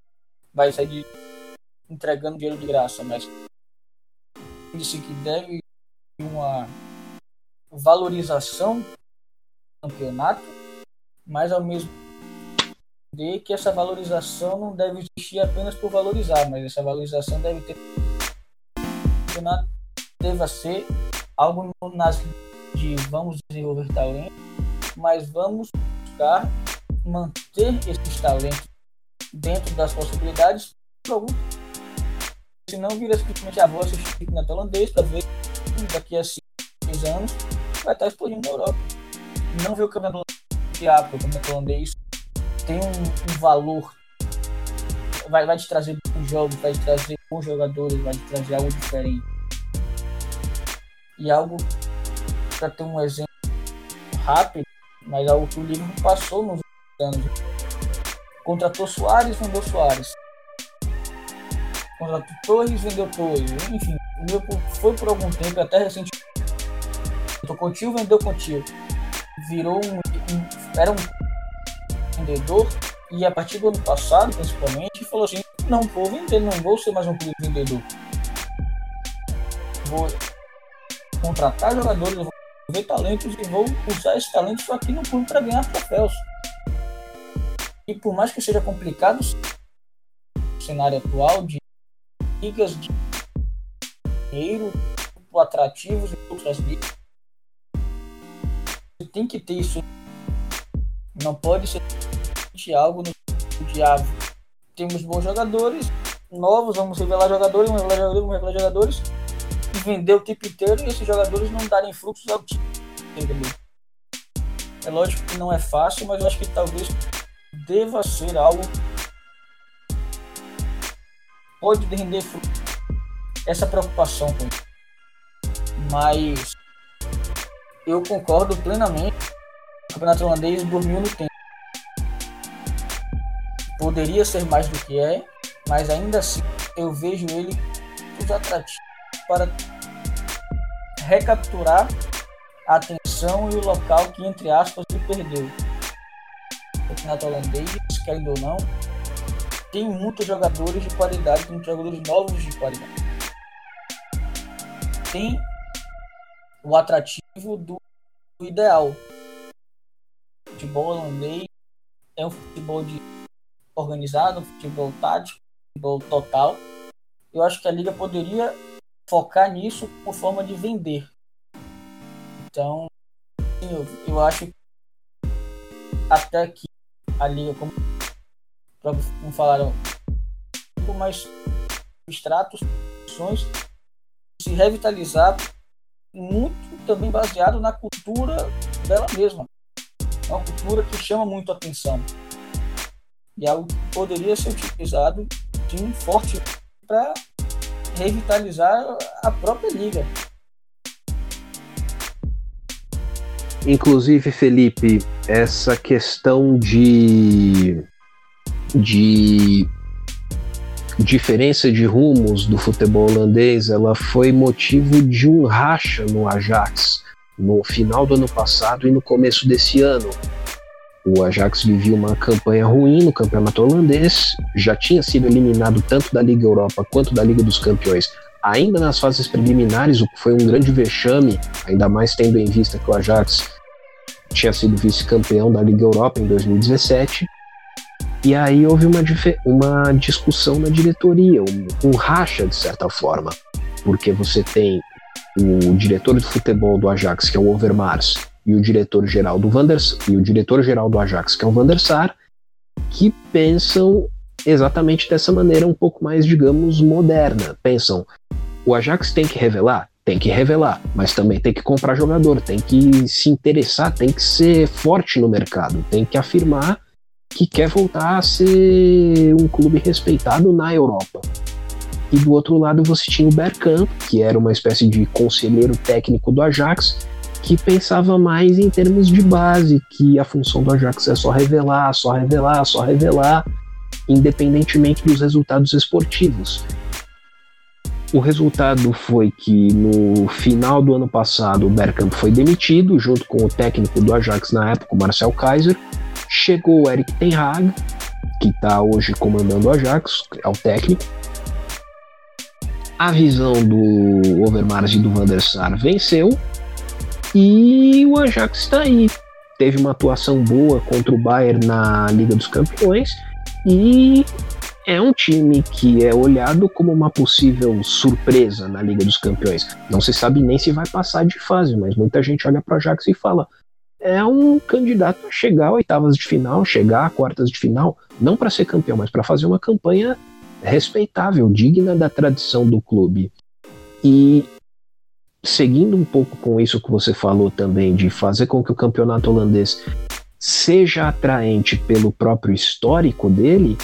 Speaker 3: vai sair entregando dinheiro de graça, mas disse que deve uma valorização do campeonato, mas ao mesmo de que essa valorização não deve existir apenas por valorizar, mas essa valorização deve ter campeonato deva ser algo nas de vamos desenvolver talento, mas vamos buscar manter esses talentos dentro das possibilidades se não vira simplesmente a voz assistir na holandês para ver daqui a seis anos vai estar explodindo na Europa. Não ver o campeonato teatro, o campeonato holandês tem um, um, valor, vai, vai te trazer bons jogos, vai te trazer bons jogadores, vai te trazer algo diferente. E algo, para ter um exemplo rápido, mas algo que o Liverpool passou nos anos. Contratou Soares, vendeu Soares. Contratou Torres, vendeu Torres. Enfim, o Liverpool foi por algum tempo, até recentemente. Contratou vendeu Coutinho. Virou um, um, Era um vendedor. E a partir do ano passado, principalmente, falou assim: não vou vender, não vou ser mais um vendedor. Vou contratar jogadores, eu vou ver talentos e vou usar esses talentos aqui no clube para ganhar troféus. E por mais que seja complicado o cenário atual de ligas de dinheiro atrativos e outras ligas, você tem que ter isso. Não pode ser algo no diabo. Temos bons jogadores, novos, vamos revelar jogadores, vamos revelar jogadores, vamos revelar jogadores vender o tempo inteiro e esses jogadores não darem frutos ao time. É lógico que não é fácil, mas eu acho que talvez deva ser algo pode render frutos. Essa preocupação com. Mas eu concordo plenamente. O campeonato holandês dormiu no tempo. Poderia ser mais do que é, mas ainda assim eu vejo ele os atrativos para recapturar a atenção e o local que, entre aspas, ele perdeu. O campeonato holandês, querendo ou não, tem muitos jogadores de qualidade, muitos jogadores novos de qualidade. Tem o atrativo do ideal. O futebol holandês é um futebol de organizado, um futebol tático, um futebol total. Eu acho que a liga poderia focar nisso por forma de vender. Então, eu, eu acho que até que a liga, como, como falaram, mais extratos, se revitalizar muito também baseado na cultura dela mesma. É uma cultura que chama muito atenção. E é algo que poderia ser utilizado de um forte para revitalizar a própria liga.
Speaker 4: Inclusive, Felipe, essa questão de, de diferença de rumos do futebol holandês, ela foi motivo de um racha no Ajax no final do ano passado e no começo desse ano. O Ajax vivia uma campanha ruim no campeonato holandês, já tinha sido eliminado tanto da Liga Europa quanto da Liga dos Campeões, ainda nas fases preliminares, o que foi um grande vexame, ainda mais tendo em vista que o Ajax tinha sido vice-campeão da Liga Europa em 2017. E aí houve uma, uma discussão na diretoria, um, um racha de certa forma, porque você tem o diretor de futebol do Ajax, que é o Overmars, e o diretor-geral do Vanders e o diretor-geral do Ajax, que é o Van der Sar, que pensam exatamente dessa maneira um pouco mais, digamos, moderna. Pensam, o Ajax tem que revelar? Tem que revelar, mas também tem que comprar jogador, tem que se interessar, tem que ser forte no mercado, tem que afirmar que quer voltar a ser um clube respeitado na Europa. E do outro lado você tinha o Bergkamp, que era uma espécie de conselheiro técnico do Ajax, que pensava mais em termos de base, que a função do Ajax é só revelar, só revelar, só revelar, independentemente dos resultados esportivos. O resultado foi que no final do ano passado o Bergkamp foi demitido, junto com o técnico do Ajax na época, o Marcel Kaiser. Chegou o Eric Ten Hag, que está hoje comandando o Ajax, é o técnico. A visão do Overmars e do Van der Sar venceu e o Ajax está aí. Teve uma atuação boa contra o Bayern na Liga dos Campeões e é um time que é olhado como uma possível surpresa na Liga dos Campeões. Não se sabe nem se vai passar de fase, mas muita gente olha para o Ajax e fala: é um candidato a chegar a oitavas de final, chegar a quartas de final, não para ser campeão, mas para fazer uma campanha respeitável, digna da tradição do clube. E seguindo um pouco com isso que você falou também, de fazer com que o campeonato holandês seja atraente pelo próprio histórico dele,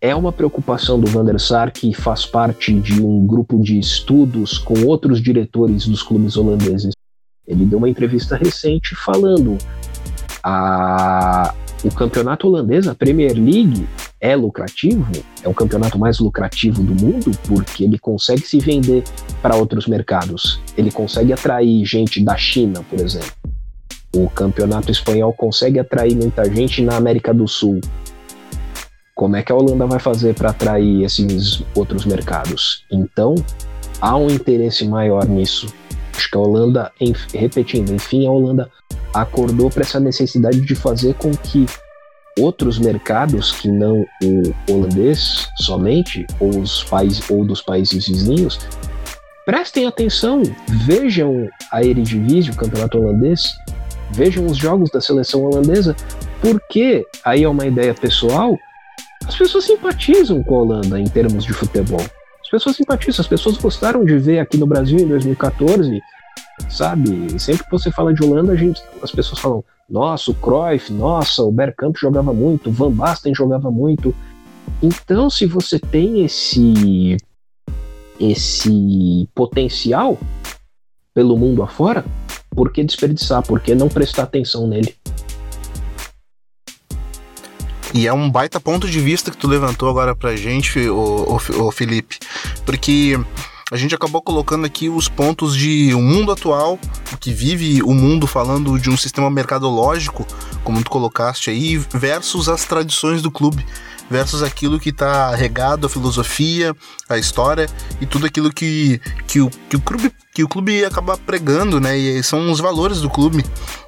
Speaker 4: é uma preocupação do Van der Sar, que faz parte de um grupo de estudos com outros diretores dos clubes holandeses. Ele deu uma entrevista recente falando a, o campeonato holandês, a Premier League, é lucrativo, é o campeonato mais lucrativo do mundo, porque ele consegue se vender para outros mercados. Ele consegue atrair gente da China, por exemplo. O campeonato espanhol consegue atrair muita gente na América do Sul. Como é que a Holanda vai fazer para atrair esses outros mercados? Então, há um interesse maior nisso. Acho que a Holanda, repetindo, enfim, a Holanda acordou para essa necessidade de fazer com que outros mercados que não o holandês somente, ou, os países, ou dos países vizinhos, prestem atenção, vejam a Eredivisie, o campeonato holandês, vejam os jogos da seleção holandesa, porque, aí é uma ideia pessoal, as pessoas simpatizam com a Holanda em termos de futebol. As pessoas simpatizam, as pessoas gostaram de ver aqui no Brasil em 2014 sabe? Sempre que você fala de Holanda, a gente, as pessoas falam, nossa, o Cruyff, nossa, o Bergkamp jogava muito, o Van Basten jogava muito. Então, se você tem esse esse potencial pelo mundo afora, por que desperdiçar? Por que não prestar atenção nele?
Speaker 1: E é um baita ponto de vista que tu levantou agora pra gente, o, o, Felipe, porque a gente acabou colocando aqui os pontos de o mundo atual, que vive o mundo falando de um sistema mercadológico, como tu colocaste aí, versus as tradições do clube. Versus aquilo que está regado a filosofia, a história e tudo aquilo que, que, o, que o clube que o clube acaba pregando, né? E são os valores do clube,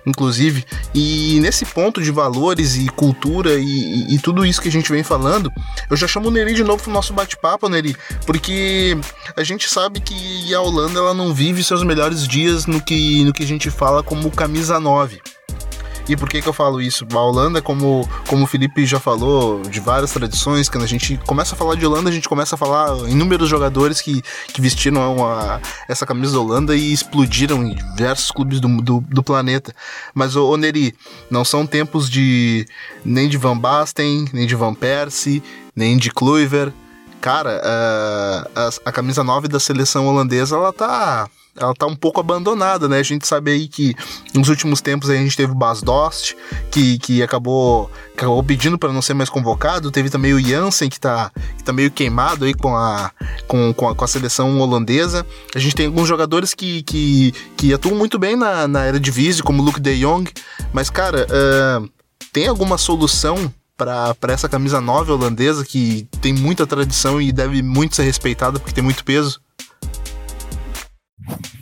Speaker 1: inclusive. E nesse ponto de valores e cultura e, e, e tudo isso que a gente vem falando, eu já chamo o Neri de novo pro nosso bate-papo, Neri, porque a gente sabe que a Holanda ela não vive seus melhores dias no que, no que a gente fala como camisa 9. E por que, que eu falo isso? A Holanda, como, como o Felipe já falou, de várias tradições, quando a gente começa a falar de Holanda, a gente começa a falar inúmeros jogadores que, que vestiram essa camisa da Holanda e explodiram em diversos clubes do, do, do planeta. Mas, ô, ô Neri, não são tempos de nem de Van Basten, nem de Van Persie, nem de Kluivert. Cara, uh, a, a camisa 9 da seleção holandesa, ela tá ela tá um pouco abandonada, né? A gente sabe aí que nos últimos tempos a gente teve o Bas Dost, que, que acabou, acabou pedindo para não ser mais convocado. Teve também o Jansen, que tá, que tá meio queimado aí com a, com, com a, com, a, seleção holandesa. A gente tem alguns jogadores que, que, que atuam muito bem na, na era de Vise, como o Luke de Jong. Mas, cara, uh, tem alguma solução para essa camisa 9 holandesa que tem muita tradição e deve muito ser respeitada porque tem muito peso?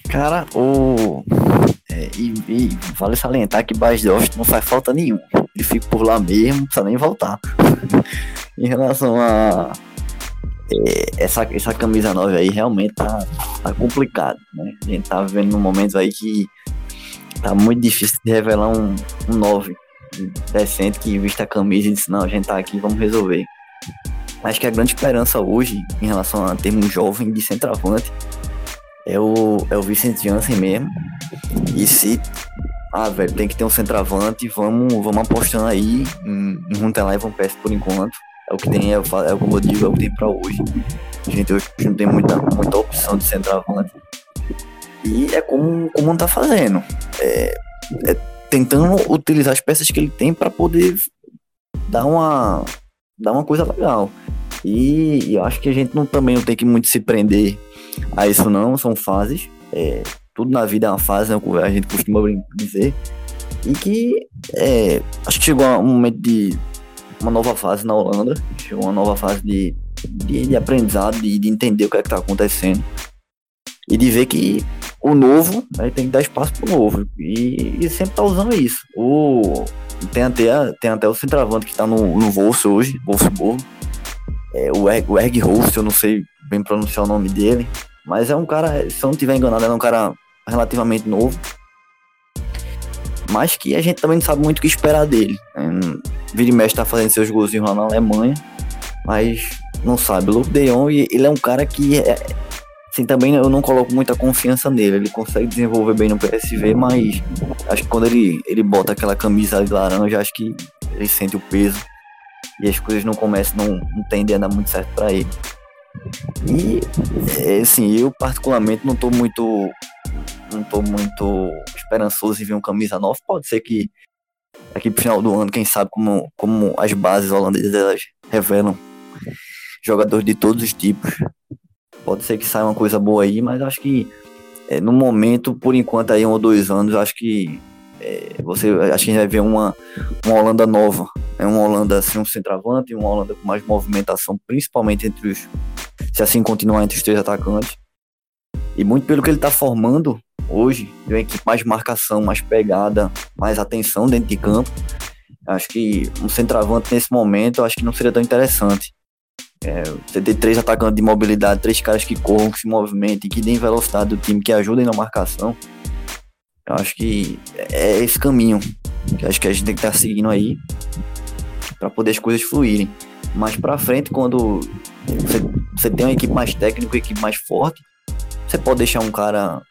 Speaker 5: Cara, o. É, e, e, vale salientar que Basdost não faz falta nenhuma. Ele fica por lá mesmo, não precisa nem voltar. [laughs] em relação a. É, essa, essa camisa 9 aí realmente tá, tá complicado, né? A gente tá vivendo num momento aí que tá muito difícil de revelar um, um 9 decente que vista a camisa e disse, não, a gente tá aqui, vamos resolver. Acho que a grande esperança hoje, em relação a termos jovem de centroavante, é o, é o Vicente Jansen mesmo. E se. Ah, velho, tem que ter um centroavante, vamos, vamos apostando aí em, em Runtelar e Van por enquanto. É o que tem, é, é como eu digo, é o que tem pra hoje. A gente hoje não tem muita, muita opção de centroavante. E é como, como tá fazendo. É, é tentando utilizar as peças que ele tem para poder dar uma, dar uma coisa legal. E, e, eu acho que a gente não, também não tem que muito se prender a isso não, são fases. É, tudo na vida é uma fase, né, a gente costuma dizer. E que é, acho que chegou um momento de uma nova fase na Holanda, chegou uma nova fase de, de, de aprendizado, de, de, entender o que é que está acontecendo. E de ver que o novo né, tem que dar espaço pro novo. E, e sempre tá usando isso. O, tem, até, tem até o centroavante que está no, no Wolfs hoje, Wolfsburg. É, o, Erg, o Erg Host, eu não sei bem pronunciar o nome dele. Mas é um cara, se eu não estiver enganado, é um cara relativamente novo. Mas que a gente também não sabe muito o que esperar dele. Vira e mexe tá fazendo seus golzinhos lá na Alemanha. Mas não sabe. O Luke De Jong, ele é um cara que é, assim, também eu não coloco muita confiança nele. Ele consegue desenvolver bem no PSV, mas acho que quando ele, ele bota aquela camisa de laranja, acho que ele sente o peso e as coisas não começam, não, não tendem a dar muito certo para ele. E é, assim, eu particularmente não tô muito não tô muito esperançoso em ver um camisa nova. Pode ser que aqui pro final do ano, quem sabe como, como as bases holandesas elas revelam jogadores de todos os tipos. Pode ser que saia uma coisa boa aí, mas acho que é, no momento, por enquanto aí um ou dois anos, acho que é, você acho que a gente vai ver uma, uma Holanda nova. É uma Holanda assim, um centroavante, uma Holanda com mais movimentação, principalmente entre os. Se assim continuar entre os três atacantes. E muito pelo que ele está formando hoje, de uma equipe mais marcação, mais pegada, mais atenção dentro de campo. Acho que um centroavante nesse momento, acho que não seria tão interessante. É, você ter três atacantes de mobilidade, três caras que corram, que se movimentem, que deem velocidade do time, que ajudem na marcação. Eu acho que é esse caminho que acho que a gente tem que estar tá seguindo aí para poder as coisas fluírem. Mais para frente, quando você, você tem uma equipe mais técnica, uma equipe mais forte, você pode deixar um cara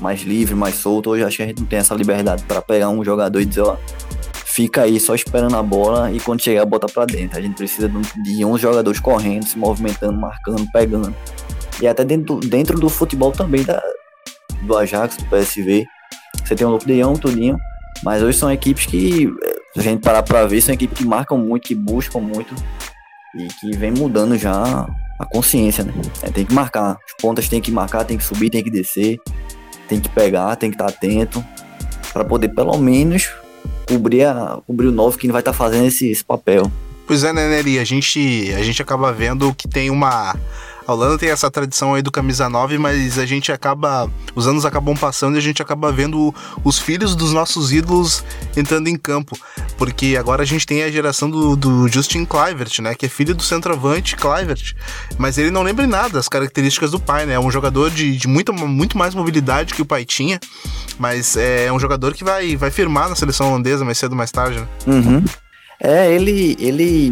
Speaker 5: mais livre, mais solto. Hoje acho que a gente não tem essa liberdade para pegar um jogador e dizer, ó, fica aí só esperando a bola e quando chegar bota para dentro. A gente precisa de 11 jogadores correndo, se movimentando, marcando, pegando. E até dentro, dentro do futebol também da, do Ajax, do PSV, você tem o Luke de Jong, tudinho. Mas hoje são equipes que, se a gente parar pra ver, são equipes que marcam muito, que buscam muito e que vem mudando já a consciência, né? É, tem que marcar. As pontas tem que marcar, tem que subir, tem que descer, tem que pegar, tem que estar tá atento para poder pelo menos cobrir, a, cobrir o novo que vai estar tá fazendo esse, esse papel.
Speaker 1: Pois é, né, Neri? A gente, a gente acaba vendo que tem uma a Holanda tem essa tradição aí do camisa 9, mas a gente acaba. Os anos acabam passando e a gente acaba vendo os filhos dos nossos ídolos entrando em campo. Porque agora a gente tem a geração do, do Justin Clivert, né? Que é filho do centroavante Clivert. Mas ele não lembra em nada as características do pai, né? É um jogador de, de muita, muito mais mobilidade que o pai tinha. Mas é um jogador que vai, vai firmar na seleção holandesa mais cedo mais tarde, né?
Speaker 5: Uhum. É, ele, ele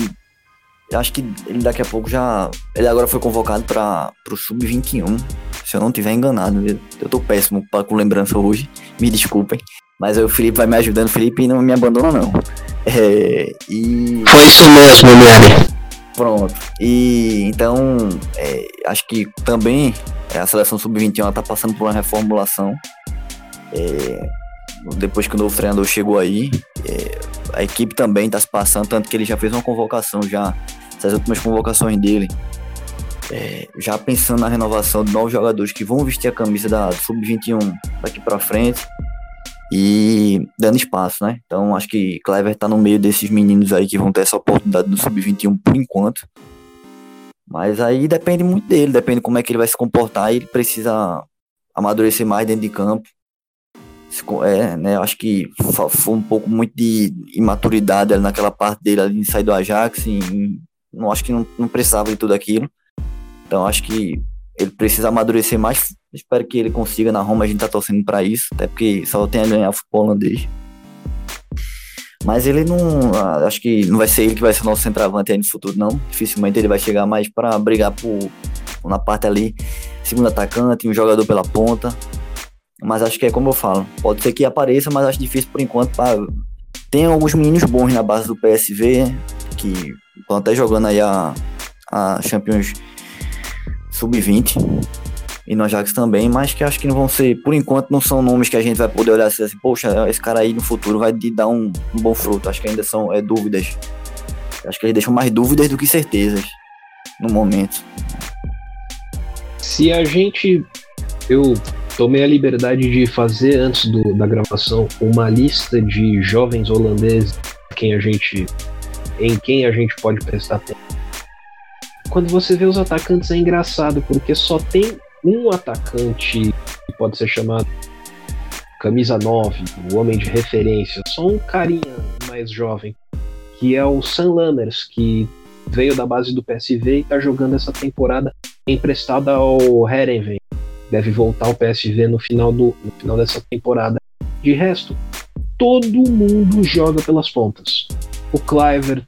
Speaker 5: acho que ele daqui a pouco já. Ele agora foi convocado para o Sub-21. Se eu não tiver enganado. Eu, eu tô péssimo pra, com lembrança hoje. Me desculpem. Mas aí o Felipe vai me ajudando. O Felipe não me abandona, não. É, e.
Speaker 4: Foi isso mesmo, Miane.
Speaker 5: Pronto. E então, é, acho que também é, a seleção sub-21 está passando por uma reformulação. É, depois que o novo treinador chegou aí, é, a equipe também está se passando, tanto que ele já fez uma convocação já, essas últimas convocações dele, é, já pensando na renovação de novos jogadores que vão vestir a camisa da Sub-21 daqui para frente e dando espaço, né? Então acho que Clever está no meio desses meninos aí que vão ter essa oportunidade no Sub-21 por enquanto. Mas aí depende muito dele, depende como é que ele vai se comportar. Ele precisa amadurecer mais dentro de campo é, né, acho que foi um pouco muito de imaturidade naquela parte dele ali de sair do Ajax. E, não acho que não, não precisava de tudo aquilo. Então acho que ele precisa amadurecer mais. Espero que ele consiga na Roma, a gente tá torcendo para isso, até porque só tem a ganhar o futebol holandês. Mas ele não. Ah, acho que não vai ser ele que vai ser o nosso centroavante aí no futuro, não. Dificilmente ele vai chegar mais para brigar por, na parte ali, segundo atacante, um jogador pela ponta. Mas acho que é como eu falo. Pode ser que apareça, mas acho difícil por enquanto. Tem alguns meninos bons na base do PSV, que estão até jogando aí a, a Champions Sub-20 e no Ajax também, mas que acho que não vão ser, por enquanto, não são nomes que a gente vai poder olhar assim, assim poxa, esse cara aí no futuro vai dar um, um, bom fruto. Acho que ainda são é, dúvidas. Acho que eles deixam mais dúvidas do que certezas no momento.
Speaker 4: Se a gente. Eu tomei a liberdade de fazer antes do, da gravação uma lista de jovens holandeses quem a gente, em quem a gente pode prestar atenção. Quando você vê os atacantes é engraçado, porque só tem um atacante que pode ser chamado camisa 9, o homem de referência, só um carinha mais jovem, que é o Sam Lammers, que veio da base do PSV e está jogando essa temporada emprestada ao Herenveen deve voltar ao PSV no final, do, no final dessa temporada. De resto, todo mundo joga pelas pontas. O Kluivert,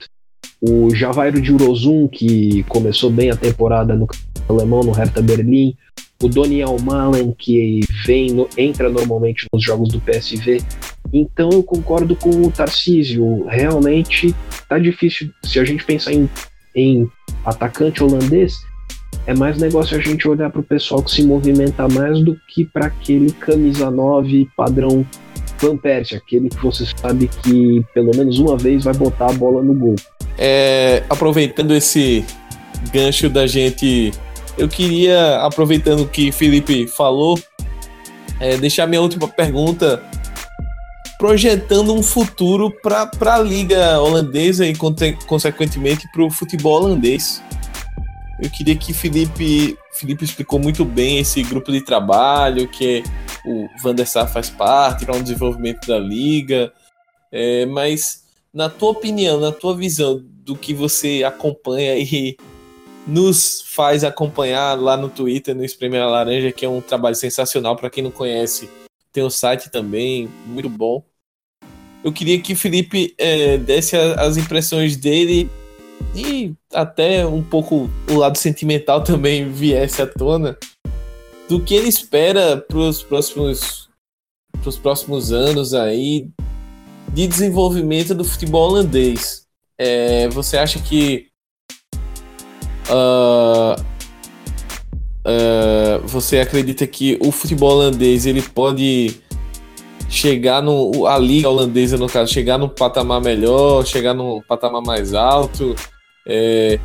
Speaker 4: o Javairo de Urozum, que começou bem a temporada no alemão, no Hertha Berlim, o Doniel Malen, que vem no, entra normalmente nos jogos do PSV. Então eu concordo com o Tarcísio, realmente tá difícil. Se a gente pensar em, em atacante holandês, é mais negócio a gente olhar para o pessoal que se movimenta mais do que para aquele camisa 9 padrão Van Persie, aquele que você sabe que pelo menos uma vez vai botar a bola no gol.
Speaker 2: É, aproveitando esse gancho da gente, eu queria, aproveitando o que Felipe falou, é, deixar minha última pergunta projetando um futuro para a liga holandesa e consequentemente para o futebol holandês. Eu queria que Felipe, Felipe explicou muito bem esse grupo de trabalho que o Van faz parte para o um desenvolvimento da liga. É, mas na tua opinião, na tua visão do que você acompanha e nos faz acompanhar lá no Twitter, no Espremer Laranja, que é um trabalho sensacional para quem não conhece. Tem o um site também, muito bom. Eu queria que Felipe é, desse as impressões dele e até um pouco o lado sentimental também viesse à tona do que ele espera para os próximos próximos anos aí de desenvolvimento do futebol holandês. É, você acha que uh, uh, você acredita que o futebol holandês ele pode chegar no a liga holandesa no caso chegar num patamar melhor, chegar num patamar mais alto? É,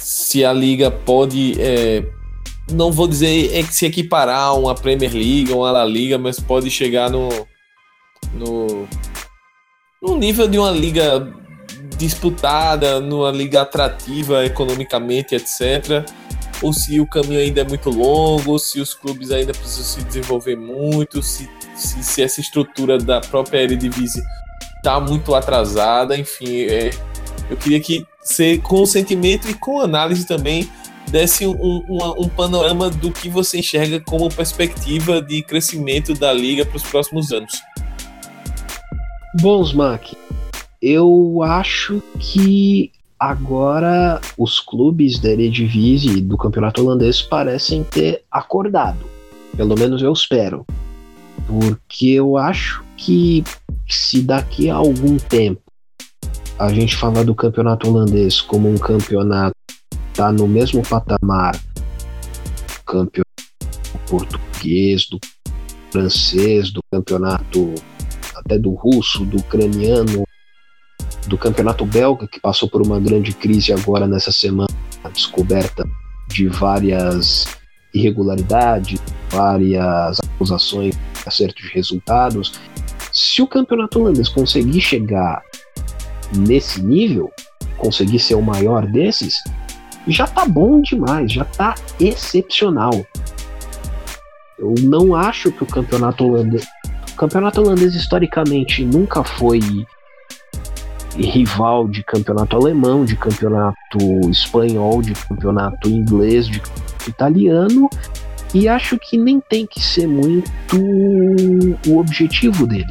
Speaker 2: se a liga pode, é, não vou dizer é que se equiparar a uma Premier League ou uma La Liga, mas pode chegar no, no, no nível de uma liga disputada, numa liga atrativa economicamente, etc. Ou se o caminho ainda é muito longo, se os clubes ainda precisam se desenvolver muito, se, se, se essa estrutura da própria Eredivisie está muito atrasada, enfim, é, eu queria que você, com o sentimento e com análise também, desse um, um, um, panorama do que você enxerga como perspectiva de crescimento da liga para os próximos anos.
Speaker 4: Bom, Smack, eu acho que agora os clubes da Eredivisie do campeonato holandês parecem ter acordado. Pelo menos eu espero. Porque eu acho que se daqui a algum tempo a gente falar do campeonato holandês como um campeonato tá no mesmo patamar do campeonato português, do francês, do campeonato até do russo, do ucraniano, do campeonato belga que passou por uma grande crise agora nessa semana, a descoberta de várias irregularidades, várias acusações acerto de resultados. Se o campeonato holandês conseguir chegar nesse nível, conseguir ser o maior desses, já tá bom demais, já tá excepcional. Eu não acho que o campeonato holandês. O campeonato holandês historicamente nunca foi rival de campeonato alemão, de campeonato espanhol, de campeonato inglês, de italiano, e acho que nem tem que ser muito o objetivo dele.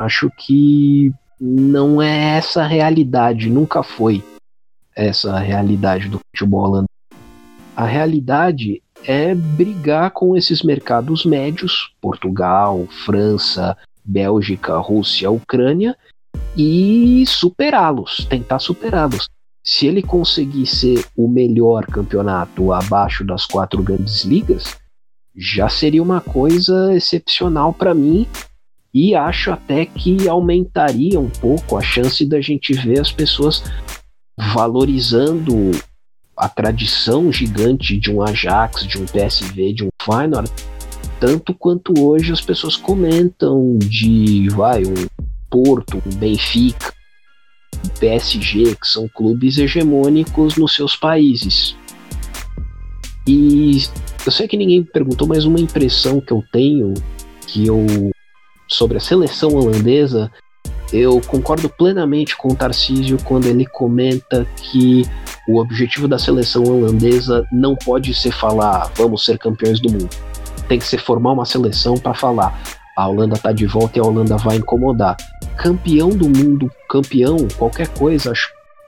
Speaker 4: Acho que não é essa a realidade, nunca foi essa a realidade do futebol holandês. A realidade é brigar com esses mercados médios, Portugal, França, Bélgica, Rússia, Ucrânia, e superá-los, tentar superá-los. Se ele conseguir ser o melhor campeonato abaixo das quatro grandes ligas, já seria uma coisa excepcional para mim e acho até que aumentaria um pouco a chance da gente ver as pessoas valorizando a tradição gigante de um Ajax, de um PSV, de um Feyenoord, tanto quanto hoje as pessoas comentam de, vai, um Porto, um Benfica, um PSG, que são clubes hegemônicos nos seus países. E eu sei que ninguém perguntou, mas uma impressão que eu tenho, que eu sobre a seleção holandesa, eu concordo plenamente com o Tarcísio quando ele comenta que o objetivo da seleção holandesa não pode ser falar vamos ser campeões do mundo. Tem que ser formar uma seleção para falar a Holanda tá de volta e a Holanda vai incomodar. Campeão do mundo, campeão, qualquer coisa,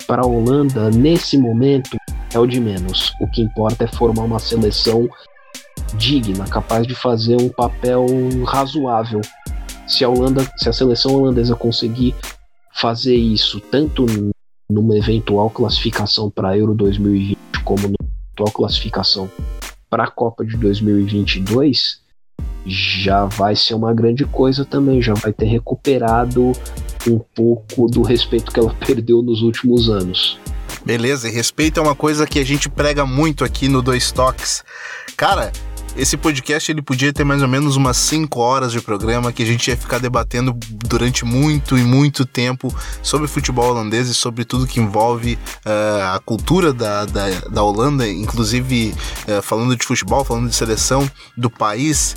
Speaker 4: para a Holanda nesse momento é o de menos. O que importa é formar uma seleção digna, capaz de fazer um papel razoável se a Holanda, se a seleção holandesa conseguir fazer isso tanto numa eventual classificação para Euro 2020 como numa eventual classificação para a Copa de 2022, já vai ser uma grande coisa também, já vai ter recuperado um pouco do respeito que ela [laughs] perdeu nos últimos anos.
Speaker 1: Beleza, e respeito é uma coisa que a gente prega muito aqui no Dois Toques. Cara, esse podcast ele podia ter mais ou menos umas 5 horas de programa que a gente ia ficar debatendo durante muito e muito tempo sobre futebol holandês e sobre tudo que envolve uh, a cultura da, da, da Holanda, inclusive uh, falando de futebol, falando de seleção do país.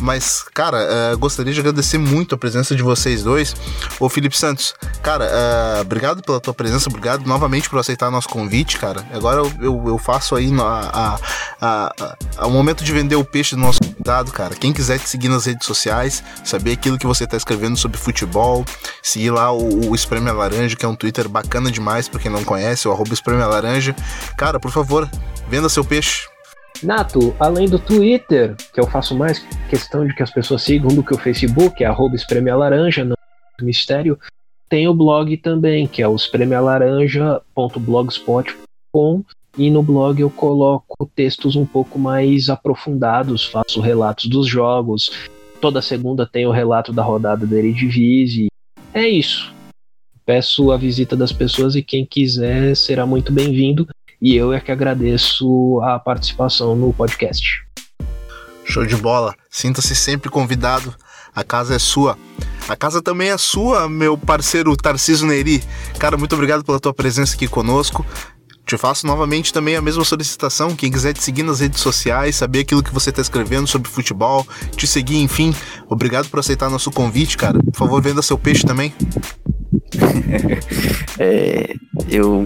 Speaker 1: Mas, cara, uh, gostaria de agradecer muito a presença de vocês dois. Ô, Felipe Santos, cara, uh, obrigado pela tua presença, obrigado novamente por aceitar nosso convite, cara. Agora eu, eu, eu faço aí a, a, a, o momento de vender o peixe do nosso convidado, cara. Quem quiser te seguir nas redes sociais, saber aquilo que você tá escrevendo sobre futebol, seguir lá o, o Espreme a Laranja, que é um Twitter bacana demais, pra quem não conhece, o arroba Espreme a Laranja. Cara, por favor, venda seu peixe.
Speaker 4: Nato, além do Twitter, que eu faço mais questão de que as pessoas sigam do que o Facebook, é arroba laranja, no mistério, tem o blog também, que é o espremealaranja.blogspot.com e no blog eu coloco textos um pouco mais aprofundados, faço relatos dos jogos, toda segunda tem o relato da rodada da Eredivisie. É isso. Peço a visita das pessoas e quem quiser será muito bem-vindo. E eu é que agradeço a participação no podcast.
Speaker 1: Show de bola. Sinta-se sempre convidado. A casa é sua. A casa também é sua, meu parceiro Tarciso Neri. Cara, muito obrigado pela tua presença aqui conosco. Te faço novamente também a mesma solicitação. Quem quiser te seguir nas redes sociais, saber aquilo que você está escrevendo sobre futebol, te seguir, enfim. Obrigado por aceitar nosso convite, cara. Por favor, venda seu peixe também. [laughs]
Speaker 5: é, eu, eu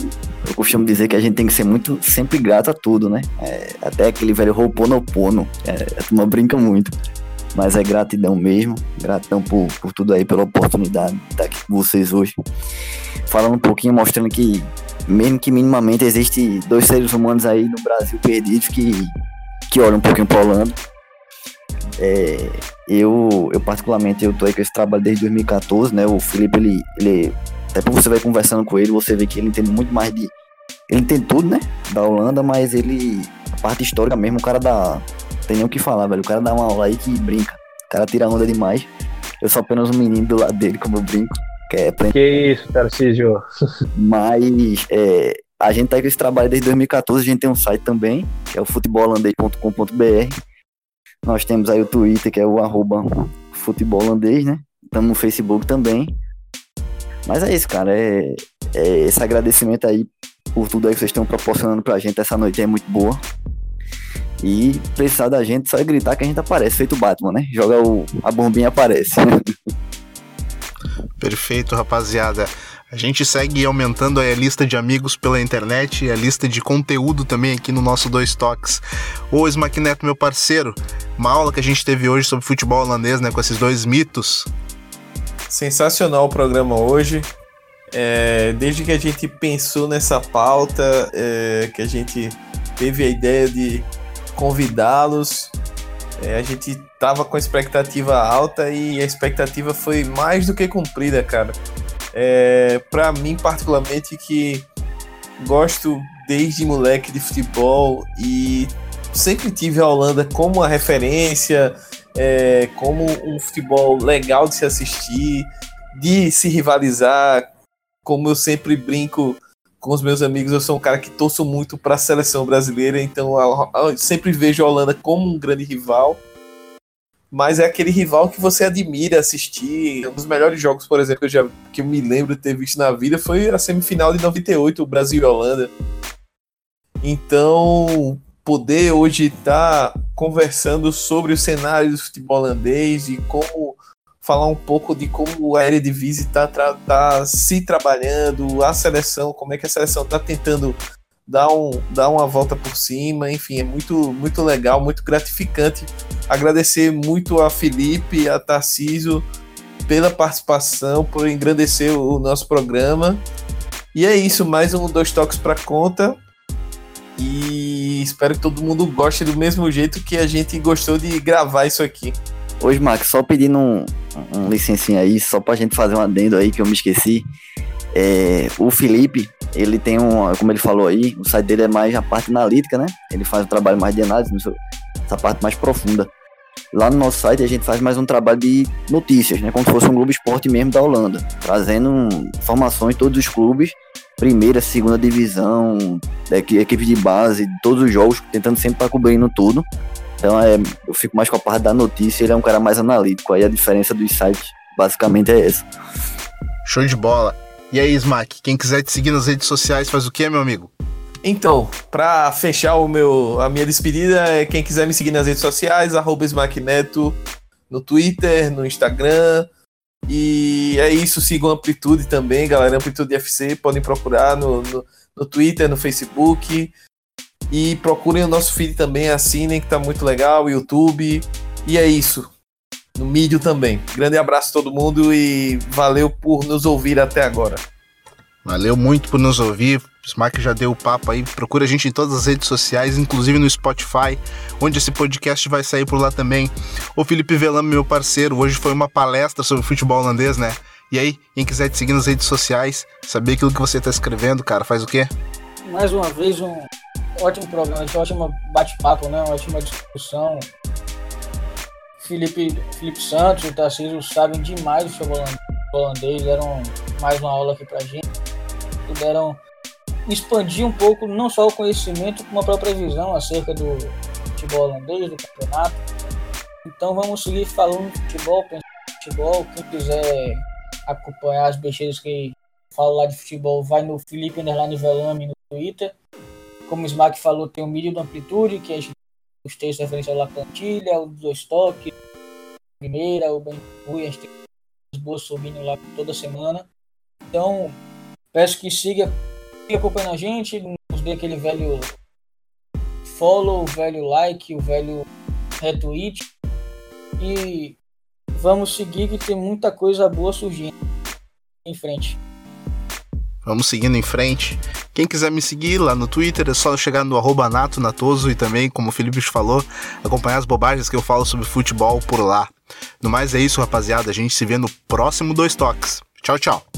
Speaker 5: costumo dizer que a gente tem que ser muito sempre grato a tudo, né? É, até aquele velho Ho'oponopono. É, a turma brinca muito. Mas é gratidão mesmo. Gratidão por, por tudo aí, pela oportunidade de estar aqui com vocês hoje. Falando um pouquinho, mostrando que mesmo que minimamente existe dois seres humanos aí no Brasil perdidos que, que olham um pouquinho para Holanda. É, eu, eu particularmente eu tô aí com esse trabalho desde 2014, né? O Felipe ele, ele até por você vai conversando com ele, você vê que ele entende muito mais de ele entende tudo, né? Da Holanda, mas ele a parte histórica mesmo, o cara dá tem nem o que falar, velho. O cara dá uma aula aí que brinca. O cara tira onda demais. Eu sou apenas um menino do lado dele, como eu brinco.
Speaker 4: Que, é que isso, Tarcísio. [laughs]
Speaker 5: Mas é, a gente tá aí com esse trabalho desde 2014, a gente tem um site também, que é o futebolandês.com.br. Nós temos aí o Twitter, que é o arroba futebolandês, né? Estamos no Facebook também. Mas é isso, cara. É, é, esse agradecimento aí por tudo aí que vocês estão proporcionando pra gente essa noite é muito boa. E precisar da gente só é gritar que a gente aparece, feito Batman, né? Joga o, a bombinha e aparece. [laughs]
Speaker 1: Perfeito, rapaziada. A gente segue aumentando a lista de amigos pela internet e a lista de conteúdo também aqui no nosso Dois Toques. Ô Smackneto, meu parceiro, uma aula que a gente teve hoje sobre futebol holandês, né, com esses dois mitos.
Speaker 2: Sensacional o programa hoje. É, desde que a gente pensou nessa pauta, é, que a gente teve a ideia de convidá-los, é, a gente tava com expectativa alta e a expectativa foi mais do que cumprida, cara. É, para mim, particularmente, que gosto desde moleque de futebol e sempre tive a Holanda como uma referência, é, como um futebol legal de se assistir, de se rivalizar. Como eu sempre brinco com os meus amigos, eu sou um cara que torço muito para a seleção brasileira, então eu, sempre vejo a Holanda como um grande rival mas é aquele rival que você admira assistir. Um dos melhores jogos, por exemplo, que eu, já, que eu me lembro de ter visto na vida foi a semifinal de 98, o Brasil e Holanda. Então, poder hoje estar tá conversando sobre o cenário do futebol holandês e como falar um pouco de como a Eredivisie está tá se trabalhando, a seleção, como é que a seleção está tentando dar, um, dar uma volta por cima, enfim, é muito, muito legal, muito gratificante. Agradecer muito a Felipe a Tarciso pela participação, por engrandecer o nosso programa. E é isso, mais um Dois Toques para conta. E espero que todo mundo goste do mesmo jeito que a gente gostou de gravar isso aqui.
Speaker 5: Hoje, Max, só pedindo um, um licencinho aí, só pra gente fazer um adendo aí que eu me esqueci. É, o Felipe, ele tem um, como ele falou aí, o site dele é mais a parte analítica, né? Ele faz um trabalho mais de análise, essa parte mais profunda. Lá no nosso site a gente faz mais um trabalho de notícias, né? Como se fosse um Globo Esporte mesmo da Holanda, trazendo informações de todos os clubes, primeira, segunda divisão, equipe de base, todos os jogos, tentando sempre estar cobrindo tudo. Então é, eu fico mais com a parte da notícia, ele é um cara mais analítico. Aí a diferença dos sites basicamente é essa.
Speaker 1: Show de bola. E aí, Smack, quem quiser te seguir nas redes sociais faz o que, meu amigo?
Speaker 2: Então, para fechar o meu, a minha despedida, é quem quiser me seguir nas redes sociais, arroba Neto, no Twitter, no Instagram. E é isso, sigam Amplitude também, galera. Amplitude FC, podem procurar no, no, no Twitter, no Facebook. E procurem o nosso feed também, assinem, que tá muito legal, o YouTube. E é isso no mídio também. Grande abraço a todo mundo e valeu por nos ouvir até agora.
Speaker 1: Valeu muito por nos ouvir. O Smack já deu o papo aí. Procura a gente em todas as redes sociais, inclusive no Spotify, onde esse podcast vai sair por lá também. O Felipe Velame, meu parceiro, hoje foi uma palestra sobre futebol holandês, né? E aí, quem quiser te seguir nas redes sociais, saber aquilo que você está escrevendo, cara, faz o quê?
Speaker 3: Mais uma vez, um ótimo programa, um ótimo bate-papo, né? Uma ótima discussão. Felipe, Felipe Santos e Tarcísio sabem demais do futebol holandês, deram mais uma aula aqui pra gente, puderam expandir um pouco não só o conhecimento, como a própria visão acerca do futebol holandês, do campeonato. Então vamos seguir falando de futebol, futebol. Quem quiser acompanhar as besteiras que falo lá de futebol, vai no Felipe Underline Velame no Twitter. Como o Smack falou, tem o mídia do Amplitude, que é os textos referenciados lá plantilha, os dois toques, primeira, o Ben tem os boas subindo lá toda semana. Então, peço que siga, siga acompanhando a gente, nos dê aquele velho follow, o velho like, o velho retweet. E vamos seguir que tem muita coisa boa surgindo em frente.
Speaker 1: Vamos seguindo em frente. Quem quiser me seguir lá no Twitter é só chegar no arroba Nato Natoso e também, como o Felipe falou, acompanhar as bobagens que eu falo sobre futebol por lá. No mais é isso, rapaziada. A gente se vê no próximo Dois Toques. Tchau, tchau.